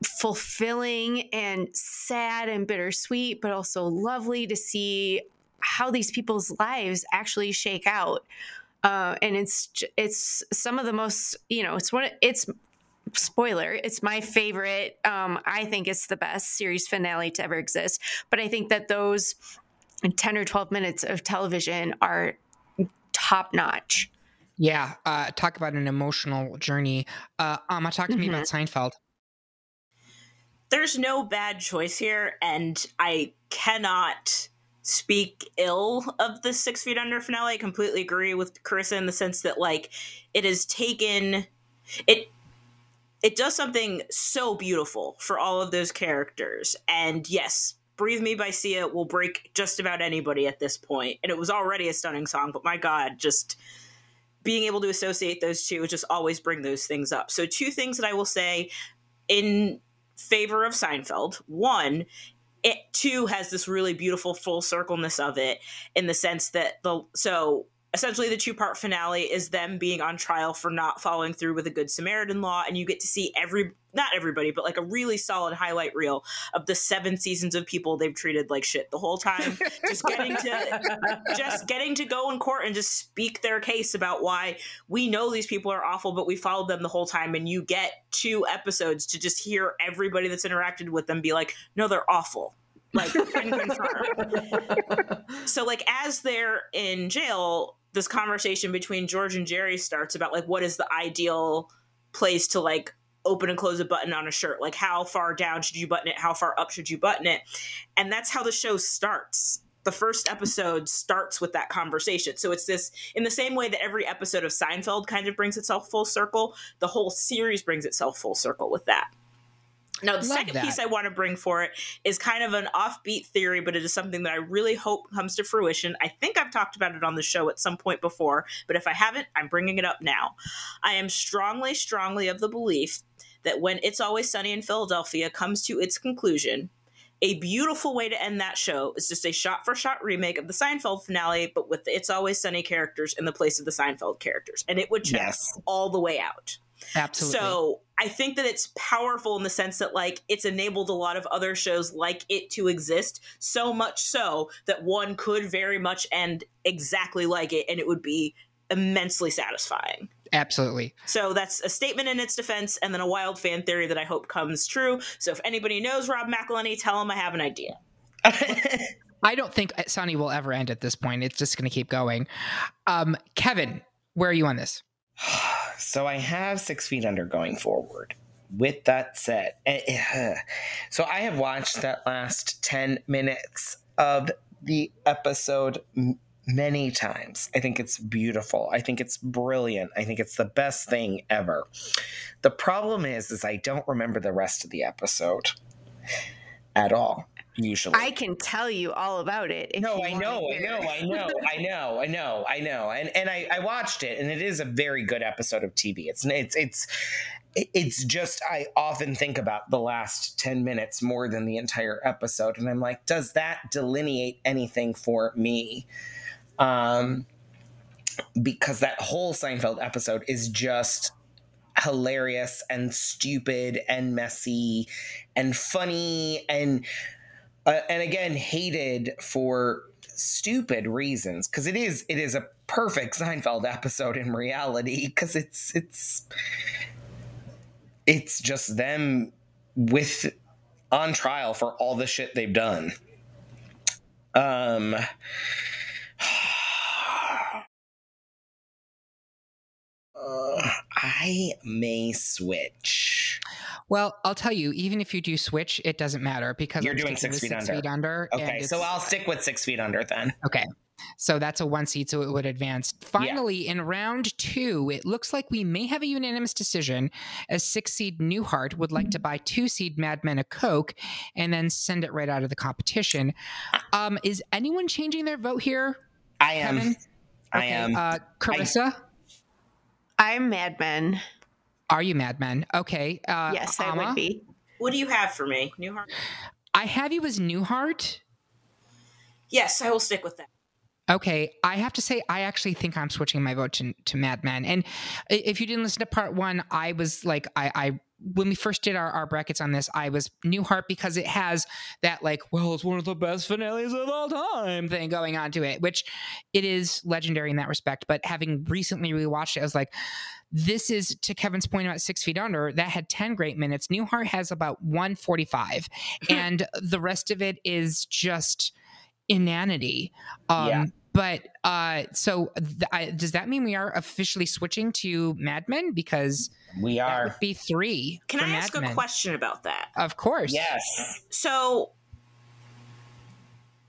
fulfilling and sad and bittersweet, but also lovely to see how these people's lives actually shake out. Uh, and it's it's some of the most you know it's one it's spoiler it's my favorite um, i think it's the best series finale to ever exist but i think that those 10 or 12 minutes of television are top notch yeah uh, talk about an emotional journey uh, Ama, talk to mm-hmm. me about mm-hmm. seinfeld there's no bad choice here and i cannot speak ill of the Six Feet Under finale. I completely agree with Carissa in the sense that like it has taken it it does something so beautiful for all of those characters. And yes, Breathe Me by Sia will break just about anybody at this point. And it was already a stunning song, but my God, just being able to associate those two just always bring those things up. So two things that I will say in favor of Seinfeld. One it too has this really beautiful full circleness of it in the sense that the so essentially the two part finale is them being on trial for not following through with a good samaritan law and you get to see every not everybody but like a really solid highlight reel of the seven seasons of people they've treated like shit the whole time. Just getting to just getting to go in court and just speak their case about why we know these people are awful but we followed them the whole time. And you get two episodes to just hear everybody that's interacted with them be like no they're awful. Like confirm. so like as they're in jail, this conversation between George and Jerry starts about like what is the ideal place to like open and close a button on a shirt. Like how far down should you button it? How far up should you button it? And that's how the show starts. The first episode starts with that conversation. So it's this in the same way that every episode of Seinfeld kind of brings itself full circle, the whole series brings itself full circle with that. Now, the Love second that. piece I want to bring for it is kind of an offbeat theory, but it is something that I really hope comes to fruition. I think I've talked about it on the show at some point before, but if I haven't, I'm bringing it up now. I am strongly, strongly of the belief that when It's Always Sunny in Philadelphia comes to its conclusion, a beautiful way to end that show is just a shot for shot remake of the Seinfeld finale, but with the It's Always Sunny characters in the place of the Seinfeld characters. And it would check yes. all the way out. Absolutely. So I think that it's powerful in the sense that like it's enabled a lot of other shows like it to exist so much so that one could very much end exactly like it and it would be immensely satisfying. Absolutely. So that's a statement in its defense and then a wild fan theory that I hope comes true. So if anybody knows Rob McElhenney, tell him I have an idea. I don't think Sunny will ever end at this point. It's just going to keep going. Um, Kevin, where are you on this? so I have Six Feet Under going forward. With that said, eh, eh, so I have watched that last 10 minutes of the episode many times. I think it's beautiful. I think it's brilliant. I think it's the best thing ever. The problem is is I don't remember the rest of the episode at all usually. I can tell you all about it. no, I know, I know, I know, I know, I know, I know, and and I, I watched it, and it is a very good episode of TV. It's it's it's it's just I often think about the last ten minutes more than the entire episode, and I'm like, does that delineate anything for me? Um, because that whole Seinfeld episode is just hilarious and stupid and messy and funny and uh, and again hated for stupid reasons because it is it is a perfect Seinfeld episode in reality because it's it's it's just them with on trial for all the shit they've done. Um uh, I may switch. Well, I'll tell you, even if you do switch, it doesn't matter because You're I'm doing six feet six under. feet under. Okay, so I'll stick with six feet under then. Okay. So that's a one seed, so it would advance. Finally, in round two, it looks like we may have a unanimous decision as six seed Newhart would like to buy two seed Mad Men a Coke and then send it right out of the competition. Um, is anyone changing their vote here? I am. Kevin? I Okay, am. Uh, Carissa, I'm Mad Men. are you Mad Men? Okay. Uh, Yes, I Ama? would be. What do you have for me, Newhart? I have you as Newhart. Yes, I will stick with that. Okay, I have to say, I actually think I'm switching my vote to, to Mad Men. And if you didn't listen to part one, I was like, I, I when we first did our, our brackets on this, I was Newhart because it has that like, well, it's one of the best finales of all time thing going on to it, which it is legendary in that respect. But having recently rewatched it, I was like, this is to Kevin's point about Six Feet Under. That had ten great minutes. Newhart has about one forty-five, and the rest of it is just inanity. Um, Yeah. But uh, so th- I, does that mean we are officially switching to Mad Men because we that are. would be three? Can for I Mad ask a question about that? Of course. Yes. So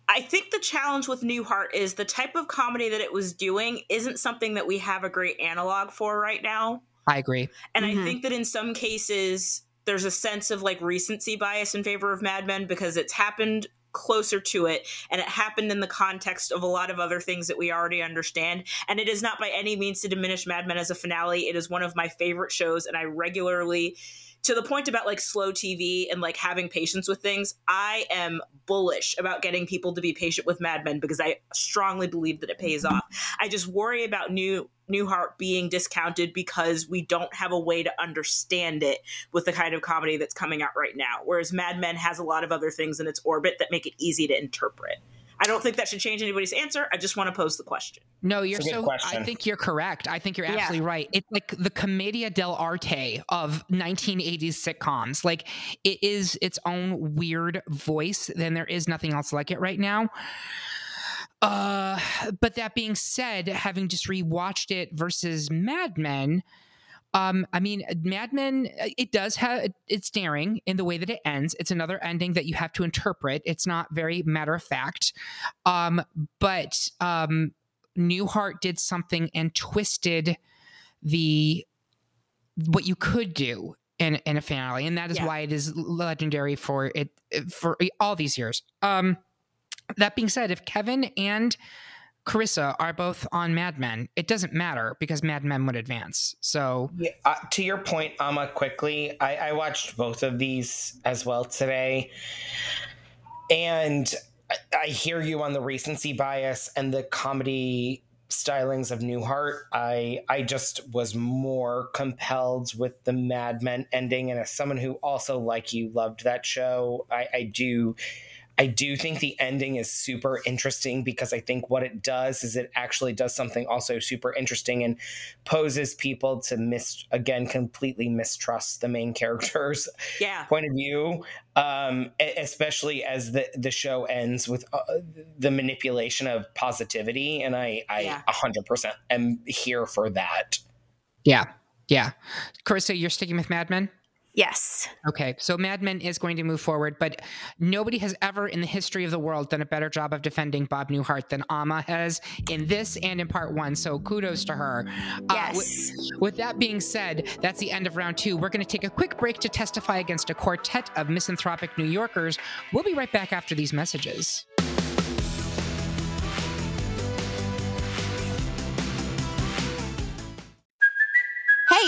I think the challenge with Newhart is the type of comedy that it was doing isn't something that we have a great analog for right now. I agree. And I Mhm. think that in some cases there's a sense of like recency bias in favor of Mad Men because it's happened closer to it and it happened in the context of a lot of other things that we already understand. And it is not by any means to diminish Mad Men as a finale. It is one of my favorite shows and I regularly to the point about like slow TV and like having patience with things I am bullish about getting people to be patient with Mad Men because I strongly believe that it pays off I just worry about new Newhart being discounted because we don't have a way to understand it with the kind of comedy that's coming out right now. Whereas Mad Men has a lot of other things in its orbit that make it easy to interpret. I don't think that should change anybody's answer. I just want to pose the question. No, you're It's a good so. question. I think you're correct. I think you're Yeah. absolutely right. It's like the commedia dell'arte of 1980s sitcoms. Like it is its own weird voice. Then there is nothing else like it right now. Uh, but that being said, having just rewatched it versus Mad Men, um, I mean, Mad Men, uh, it does have it's daring in the way that it ends. It's another ending that you have to interpret. It's not very matter of fact. Um, but um, Newhart did something and twisted the what you could do in in a finale, and that is Yeah. why it is legendary for it for all these years. Um, that being said, if Kevin and Carissa are both on Mad Men, it doesn't matter because Mad Men would advance. So Yeah, uh, to your point, Ama, quickly, I, I watched both of these as well today. And I, I hear you on the recency bias and the comedy stylings of Newhart. I I just was more compelled with the Mad Men ending. And as someone who also, like you, loved that show, I, I do I do think the ending is super interesting because I think what it does is it actually does something also super interesting and poses people to mis again completely mistrust the main character's Yeah. point of view, um, especially as the the show ends with uh, the manipulation of positivity, and I I Yeah. hundred percent am here for that. yeah, yeah. Carissa, you're sticking with Mad Men. Yes. Okay, so Mad Men is going to move forward, but nobody has ever in the history of the world done a better job of defending Bob Newhart than Ama has in this and in part one. So kudos to her. Uh, Yes. with, with that being said, that's the end of round two. We're going to take a quick break to testify against a quartet of misanthropic New Yorkers. We'll be right back after these messages.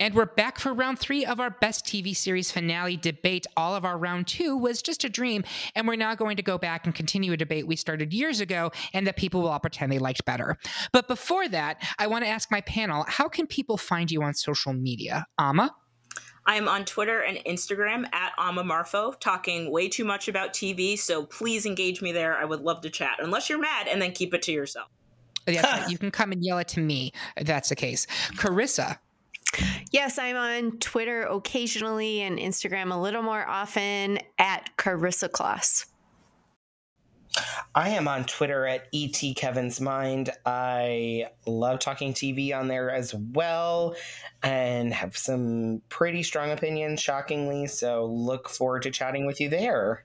And we're back for round three of our best TV series finale debate. All of our round two was just a dream, and we're now going to go back and continue a debate we started years ago and that people will all pretend they liked better. But before that, I want to ask my panel how can people find you on social media? Ama? I am on Twitter and Instagram at Ama Marfo, talking way too much about TV, so please engage me there. I would love to chat, unless you're mad, and then keep it to yourself. Yeah, you can come and yell it to me if that's the case. Carissa? Yes, I'm on Twitter occasionally and Instagram a little more often at Carissa Kloss. I am on Twitter at ET Kevin's Mind. I love talking TV on there as well and have some pretty strong opinions, shockingly. So look forward to chatting with you there.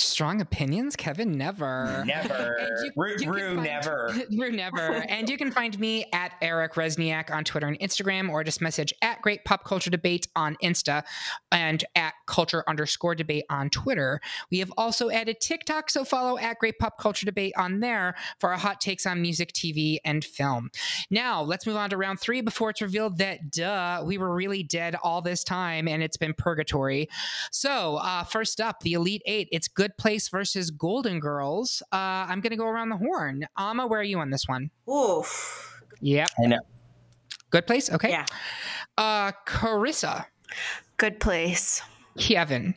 Strong opinions, Kevin? Never. Never. Rue, Rue find, never. Rue never. and you can find me at Eric Resniak on Twitter and Instagram, or just message at Great Pop Culture Debate on Insta and at Culture underscore Debate on Twitter. We have also added TikTok, so follow at Great Pop Culture Debate on there for our hot takes on music, TV, and film. Now, let's move on to round three before it's revealed that, duh, we were really dead all this time and it's been purgatory. So, uh, first up, the Elite Eight. It's good Good Place versus Golden Girls. Uh, I'm going to go around the horn. Ama, where are you on this one? Oof. Yep. I know. Good Place? Okay. Yeah. Uh, Carissa. Good place. Kevin.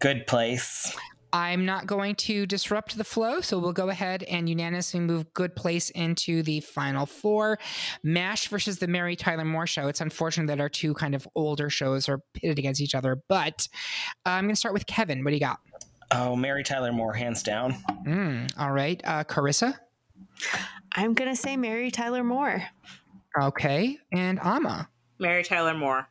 Good place. I'm not going to disrupt the flow, so we'll go ahead and unanimously move Good Place into the final four. MASH versus the Mary Tyler Moore Show. It's unfortunate that our two kind of older shows are pitted against each other, but uh, I'm going to start with Kevin. What do you got? Oh, Mary Tyler Moore, hands down. Mm, all right. Uh, Carissa? I'm going to say Mary Tyler Moore. Okay. And Ama? Mary Tyler Moore.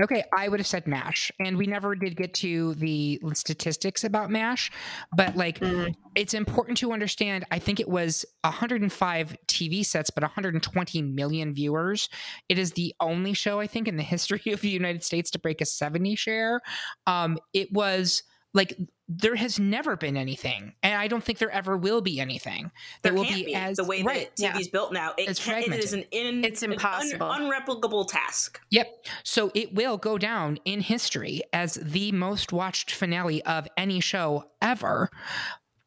Okay, I would have said MASH, and we never did get to the statistics about MASH, but like Mhm. it's important to understand. I think it was 105 TV sets, but 120 million viewers. It is the only show I think in the history of the United States to break a 70 share. Um, it was like there has never been anything, and I don't think there ever will be anything that There will can't be, be, as the way right. that TV's built now. It, It's can, it is an in, It's an un- impossible. unreplicable task. Yep. So it will go down in history as the most watched finale of any show ever.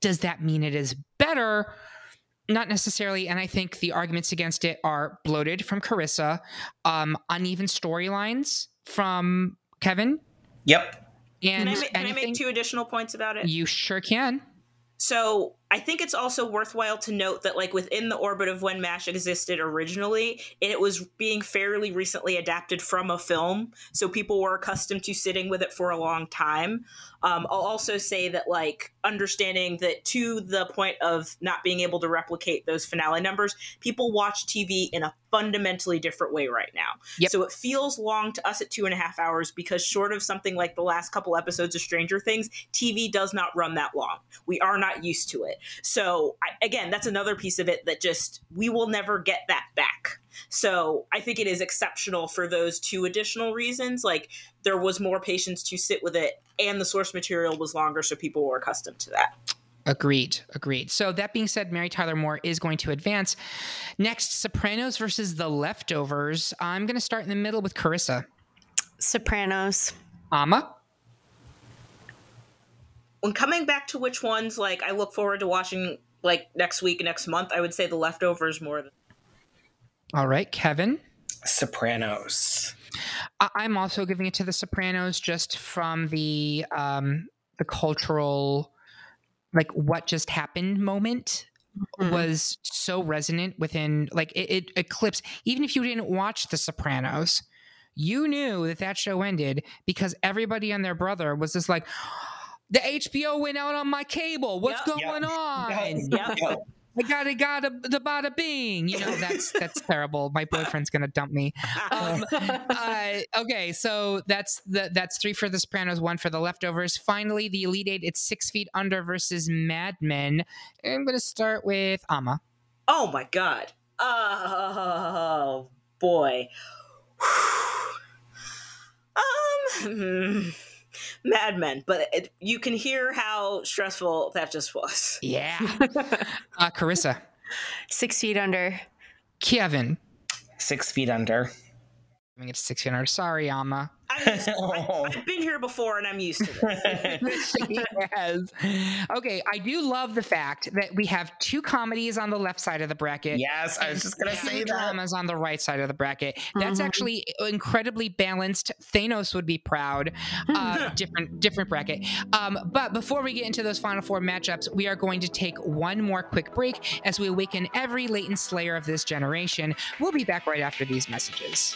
Does that mean it is better? Not necessarily. And I think the arguments against it are bloated from Carissa, um, uneven storylines from Kevin. Yep. And Can I, ma- can I make two additional points about it? You sure can. So I think it's also worthwhile to note that, like, within the orbit of when MASH existed originally, it was being fairly recently adapted from a film. So people were accustomed to sitting with it for a long time. Um, I'll also say that, like, understanding that to the point of not being able to replicate those finale numbers, people watch TV in a fundamentally different way right now. Yep. So it feels long to us at two and a half hours because, short of something like the last couple episodes of Stranger Things, TV does not run that long. We are not used to it. So, I, again, that's another piece of it that just we will never get that back. So, I think it is exceptional for those two additional reasons. Like, there was more patience to sit with it, and the source material was longer, so people were accustomed to that. Agreed. Agreed. So that being said, Mary Tyler Moore is going to advance. Next, Sopranos versus The Leftovers. I'm going to start in the middle with Carissa. Sopranos. Ama. When coming back to which ones, like, I look forward to watching, like, next week, next month, I would say the leftovers more than. All right, Kevin. Sopranos. I- I'm also giving it to The Sopranos just from the um, the cultural, like what just happened moment Mhm. was so resonant within like it, it eclipsed. Even if you didn't watch The Sopranos, you knew that that show ended because everybody and their brother was just like. The HBO went out on my cable. What's Yep. going Yep. on? Yep. Yep. I gotta gotta the bada bing. You know that's that's terrible. My boyfriend's gonna dump me. Um, uh, okay, so that's the that's three for The Sopranos, one for The Leftovers. Finally, the Elite Eight. It's Six Feet Under versus Mad Men. I'm gonna start with Ama. Oh my god. Oh boy. um. Mad Men, but it, you can hear how stressful that just was. Yeah. uh, Carissa. Six feet under. Kevin. Six feet under. I mean, it's six feet under. Sorry, Ama. I'm just, I, I've been here before and I'm used to this. yes. Okay, I do love the fact that we have two comedies on the left side of the bracket. yes, I was just gonna say that. dramas on the right side of the bracket. That's Mhm. actually incredibly balanced. Thanos would be proud. Uh, different, different bracket. Um, but before we get into those final four matchups, we are going to take one more quick break as we awaken every latent slayer of this generation. We'll be back right after these messages.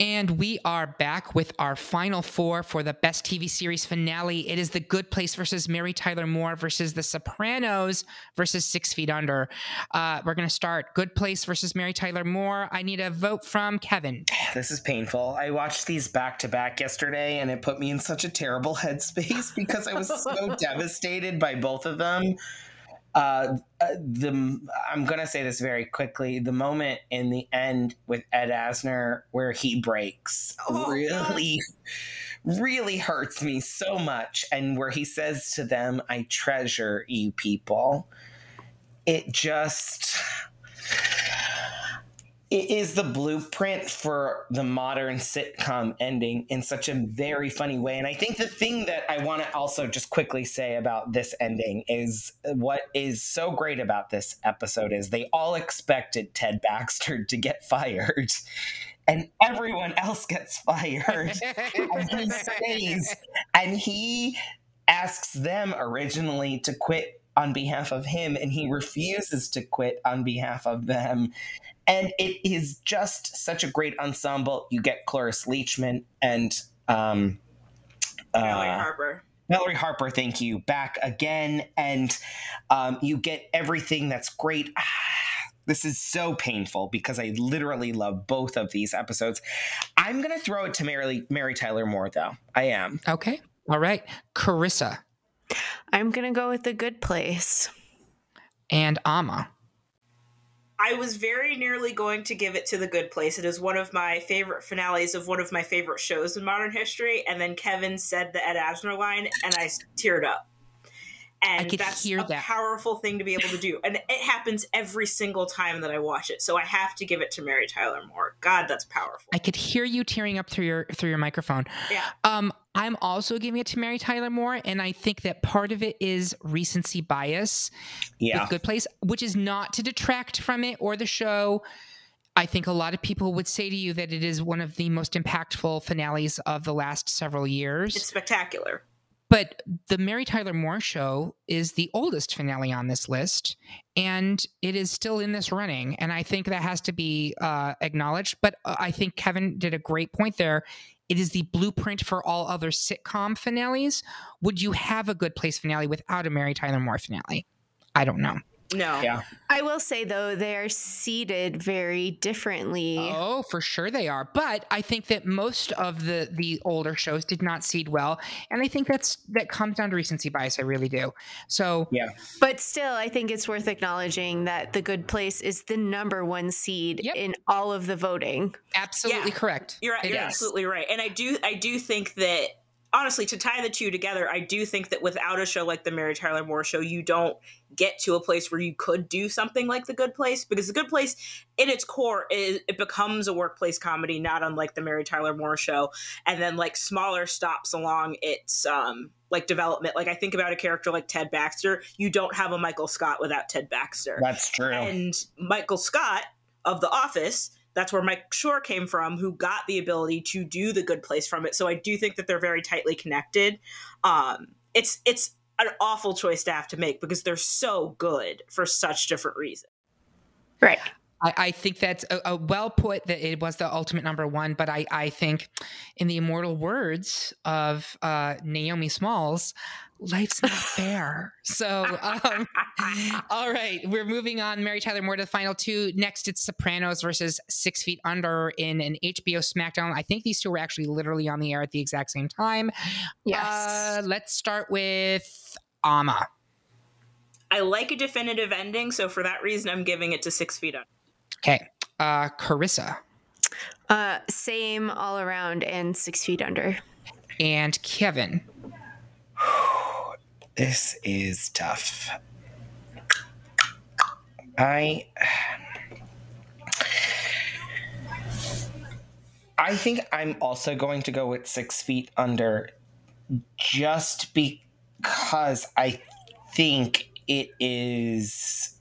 And we are back with our final four for the best TV series finale. It is The Good Place versus Mary Tyler Moore versus The Sopranos versus Six Feet Under. Uh, we're going to start Good Place versus Mary Tyler Moore. I need a vote from Kevin. This is painful. I watched these back to back yesterday and it put me in such a terrible headspace because I was so devastated by both of them. Uh, uh, the I'm gonna say this very quickly. The moment in the end with Ed Asner where he breaks Oh, really, really hurts me so much, and where he says to them, "I treasure you people." It just it is the blueprint for the modern sitcom ending in such a very funny way. And I think the thing that I want to also just quickly say about this ending is what is so great about this episode is they all expected Ted Baxter to get fired. And everyone else gets fired. and he stays. And he asks them originally to quit on behalf of him, and he refuses to quit on behalf of them and it is just such a great ensemble. You get Cloris Leachman and um, Mallory uh, Harper. Valerie Harper. Thank you back again, and um, you get everything that's great. Ah, this is so painful because I literally love both of these episodes. I'm gonna throw it to Mary Mary Tyler Moore, though. I am. Okay. All right. Carissa I'm gonna go with the good place. and Ama. I was very nearly going to give it to The Good Place. It is one of my favorite finales of one of my favorite shows in modern history. And then Kevin said the Ed Asner line, and I teared up. And could that's a that. powerful thing to be able to do. And it happens every single time that I watch it. So I have to give it to Mary Tyler Moore. God, that's powerful. I could hear you tearing up through your through your microphone. Yeah. Um, I'm also giving it to Mary Tyler Moore, and I think that part of it is recency bias Yeah. with Good Place, which is not to detract from it or the show. I think a lot of people would say to you that it is one of the most impactful finales of the last several years. It's spectacular. but the Mary Tyler Moore show is the oldest finale on this list, and it is still in this running. And I think that has to be uh, acknowledged. But uh, I think Kevin did a great point there. It is the blueprint for all other sitcom finales. Would you have a good place finale without a Mary Tyler Moore finale? I don't know. No. Yeah. I will say though, they are seated very differently. Oh, for sure they are. But I think that most of the the older shows did not seed well, and I think that's that comes down to recency bias. I really do. So Yeah. But still, I think it's worth acknowledging that The Good Place is the number one seed Yep. in all of the voting. absolutely Yeah. correct. You're, It you're absolutely right, and I do I do think that honestly, to tie the two together, I do think that without a show like the Mary Tyler Moore Show, you don't get to a place where you could do something like The Good Place because The Good Place, in its core, is, it becomes a workplace comedy, not unlike the Mary Tyler Moore Show, and then like smaller stops along its um like development. Like I think about a character like Ted Baxter, you don't have a Michael Scott without Ted Baxter. That's true. And Michael Scott of The Office that's where Mike Schur came from, who got the ability to do the good place from it. So I do think that they're very tightly connected. Um, it's it's an awful choice to have to make because they're so good for such different reasons. Right. I, I think that's a, a, well put that it was the ultimate number one, but I, I think in the immortal words of uh, Naomi Smalls, life's not fair. So, um, all right, we're moving on. Mary Tyler Moore to the final two. Next, it's Sopranos versus Six Feet Under in an HBO SmackDown. I think these two were actually literally on the air at the exact same time. Yes. Uh, let's start with Ama. I like a definitive ending, so for that reason, I'm giving it to Six Feet Under. Okay. Uh, Carissa. Uh, same all around and six feet under. And Kevin. This is tough. I I think I'm also going to go with six feet under just because I think it is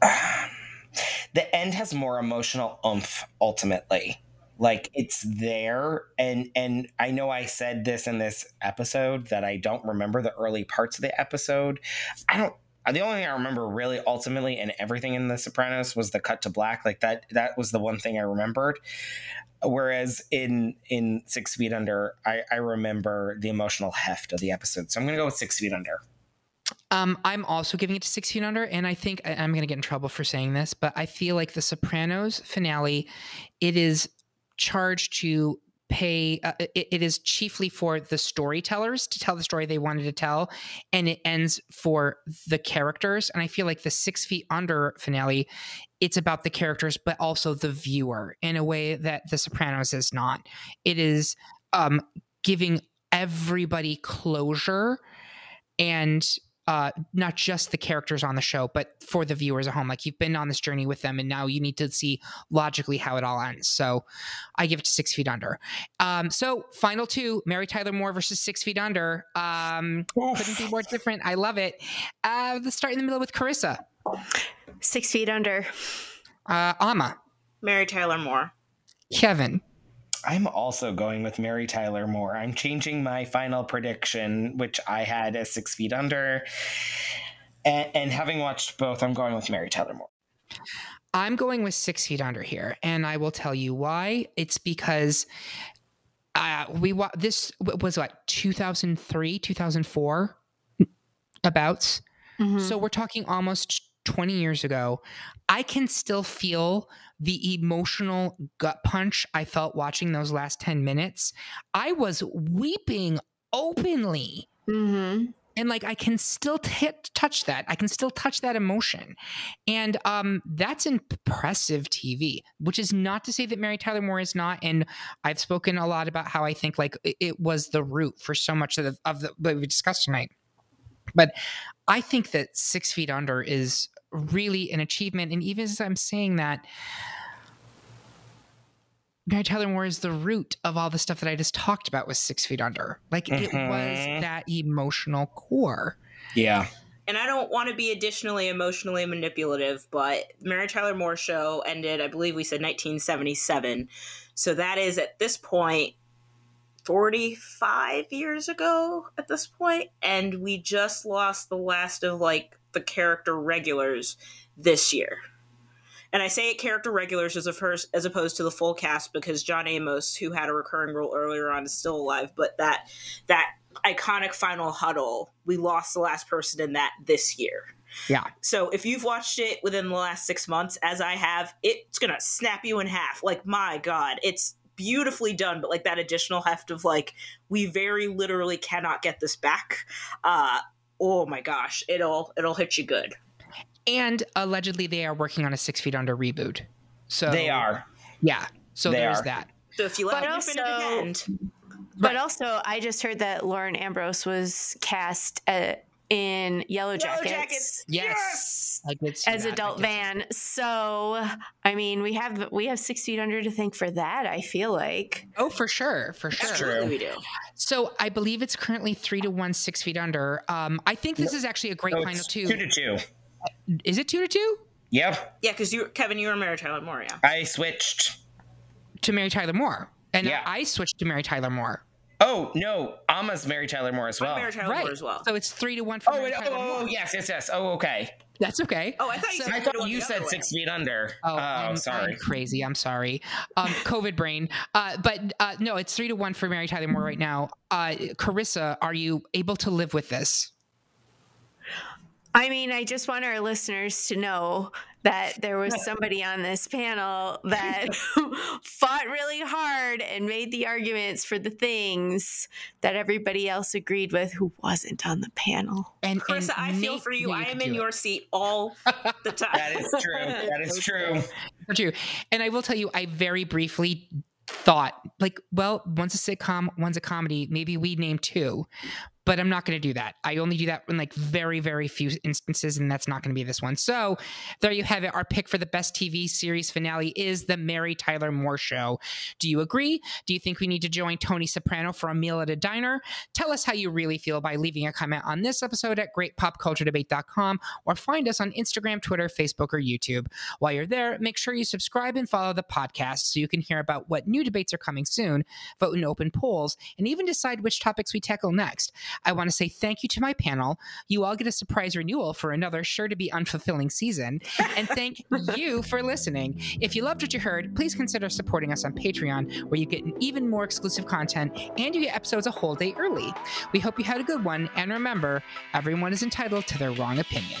the end has more emotional oomph ultimately like it's there. And and i know i said this in this episode that i don't remember the early parts of the episode. I don't the only thing i remember really ultimately and everything in the sopranos was the cut to black. Like that that was the one thing i remembered. Whereas in in six feet under i i remember the emotional heft of the episode. So i'm gonna go with six feet under. Um, I'm also giving it to Six Feet Under, and I think I'm going to get in trouble for saying this, but I feel like the Sopranos finale, it is charged to pay uh, it, it is chiefly for the storytellers to tell the story they wanted to tell and it ends for the characters. And i feel like the six feet under finale it's about the characters but also the viewer in a way that the sopranos is not. It is um giving everybody closure and uh, not just the characters on the show, but for the viewers at home. Like you've been on this journey with them, and now you need to see logically how it all ends. So I give it to Six Feet Under. Um, so final two: Mary Tyler Moore versus Six Feet Under. Um, couldn't be more different. I love it. Uh, let's start in the middle with Carissa. Six Feet Under. Uh, Ama. Mary Tyler Moore. Kevin. I'm also going with Mary Tyler Moore. I'm changing my final prediction, which I had as six feet under. And, and having watched both, I'm going with Mary Tyler Moore. I'm going with six feet under here, and I will tell you why. It's because uh, we wa- this was what 2003, 2004 abouts. Mm-hmm. So we're talking almost 20 years ago. I can still feel the emotional gut punch I felt watching those last 10 minutes. I was weeping openly. Mm-hmm. And like I can still t- touch that. I can still touch that emotion. And um, that's impressive TV, which is not to say that Mary Tyler Moore is not. And I've spoken a lot about how I think like it was the root for so much of the, of the what we discussed tonight. But I think that Six Feet Under is really an achievement. And even as I'm saying that, Mary Tyler Moore is the root of all the stuff that I just talked about with Six Feet Under. Like mm-hmm. it was that emotional core. Yeah. And I don't want to be additionally emotionally manipulative, but Mary Tyler Moore show ended, I believe we said 1977. So that is at this point 45 years ago at this point and we just lost the last of like the character regulars this year. And I say it character regulars as, first, as opposed to the full cast because John Amos, who had a recurring role earlier on, is still alive. But that that iconic final huddle, we lost the last person in that this year. Yeah. So if you've watched it within the last six months, as I have, it's gonna snap you in half. Like my God, it's beautifully done, but like that additional heft of like we very literally cannot get this back. Uh, oh my gosh, it'll it'll hit you good. And allegedly, they are working on a Six Feet Under reboot. So they are. Yeah. So they there's are. that. So if you let but also, end, But also, I just heard that Lauren Ambrose was cast uh in Yellow Yellow Jackets, Jackets. Yes. I did see as that. Adult Van. So, I mean, we have we have Six Feet Under to thank for that. I feel like. Oh, for sure, for sure. Absolutely, we do. So I believe it's currently three to one, six feet under. Um, I think this is actually a great So final it's two. two to two. Is it two to two Yep. Yeah, because you, Kevin, you were Mary Tyler Moore. Yeah. I switched. to Mary Tyler Moore? And Yeah. I switched to Mary Tyler Moore. Oh no, Ama's Mary Tyler Moore as well. I'm Mary Tyler right. Moore as well. So it's three to one for Oh, Mary wait, Tyler oh, Moore. oh, yes, yes, yes. Oh, okay. That's okay. Oh, I thought you So- said I thought you said six feet under. Oh, Oh, I'm, sorry. I'm crazy. I'm sorry. Um, COVID brain. Uh, but uh, no, it's three to one for Mary Tyler Moore right now. Uh, Carissa, are you able to live with this? I mean, I just want our listeners to know that there was somebody on this panel that fought really hard and made the arguments for the things that everybody else agreed with who wasn't on the panel. And Carissa, and I feel for you. I am do in it. your seat all the time. That is true. That is true. True. And I will tell you, I very briefly thought, like, well, one's a sitcom, one's a comedy. Maybe we name two. But I'm not going to do that. I only do that in like very, very few instances, and that's not going to be this one. So there you have it. Our pick for the best TV series finale is the Mary Tyler Moore Show. Do you agree? Do you think we need to join Tony Soprano for a meal at a diner? Tell us how you really feel by leaving a comment on this episode at greatpopculturedebate.com or find us on Instagram, Twitter, Facebook, or YouTube. While you're there, make sure you subscribe and follow the podcast so you can hear about what new debates are coming soon, vote in open polls, and even decide which topics we tackle next. I want to say thank you to my panel. You all get a surprise renewal for another sure to be unfulfilling season. And thank you for listening. If you loved what you heard, please consider supporting us on Patreon, where you get even more exclusive content and you get episodes a whole day early. We hope you had a good one, and remember, everyone is entitled to their wrong opinion.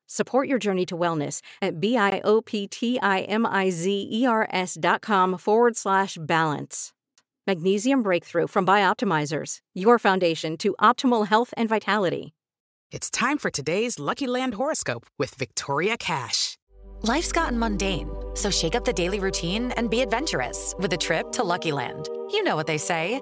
Support your journey to wellness at B-I-O-P-T-I-M-I-Z-E-R-S dot com forward slash balance. Magnesium Breakthrough from Bioptimizers, your foundation to optimal health and vitality. It's time for today's Lucky Land horoscope with Victoria Cash. Life's gotten mundane, so shake up the daily routine and be adventurous with a trip to Lucky Land. You know what they say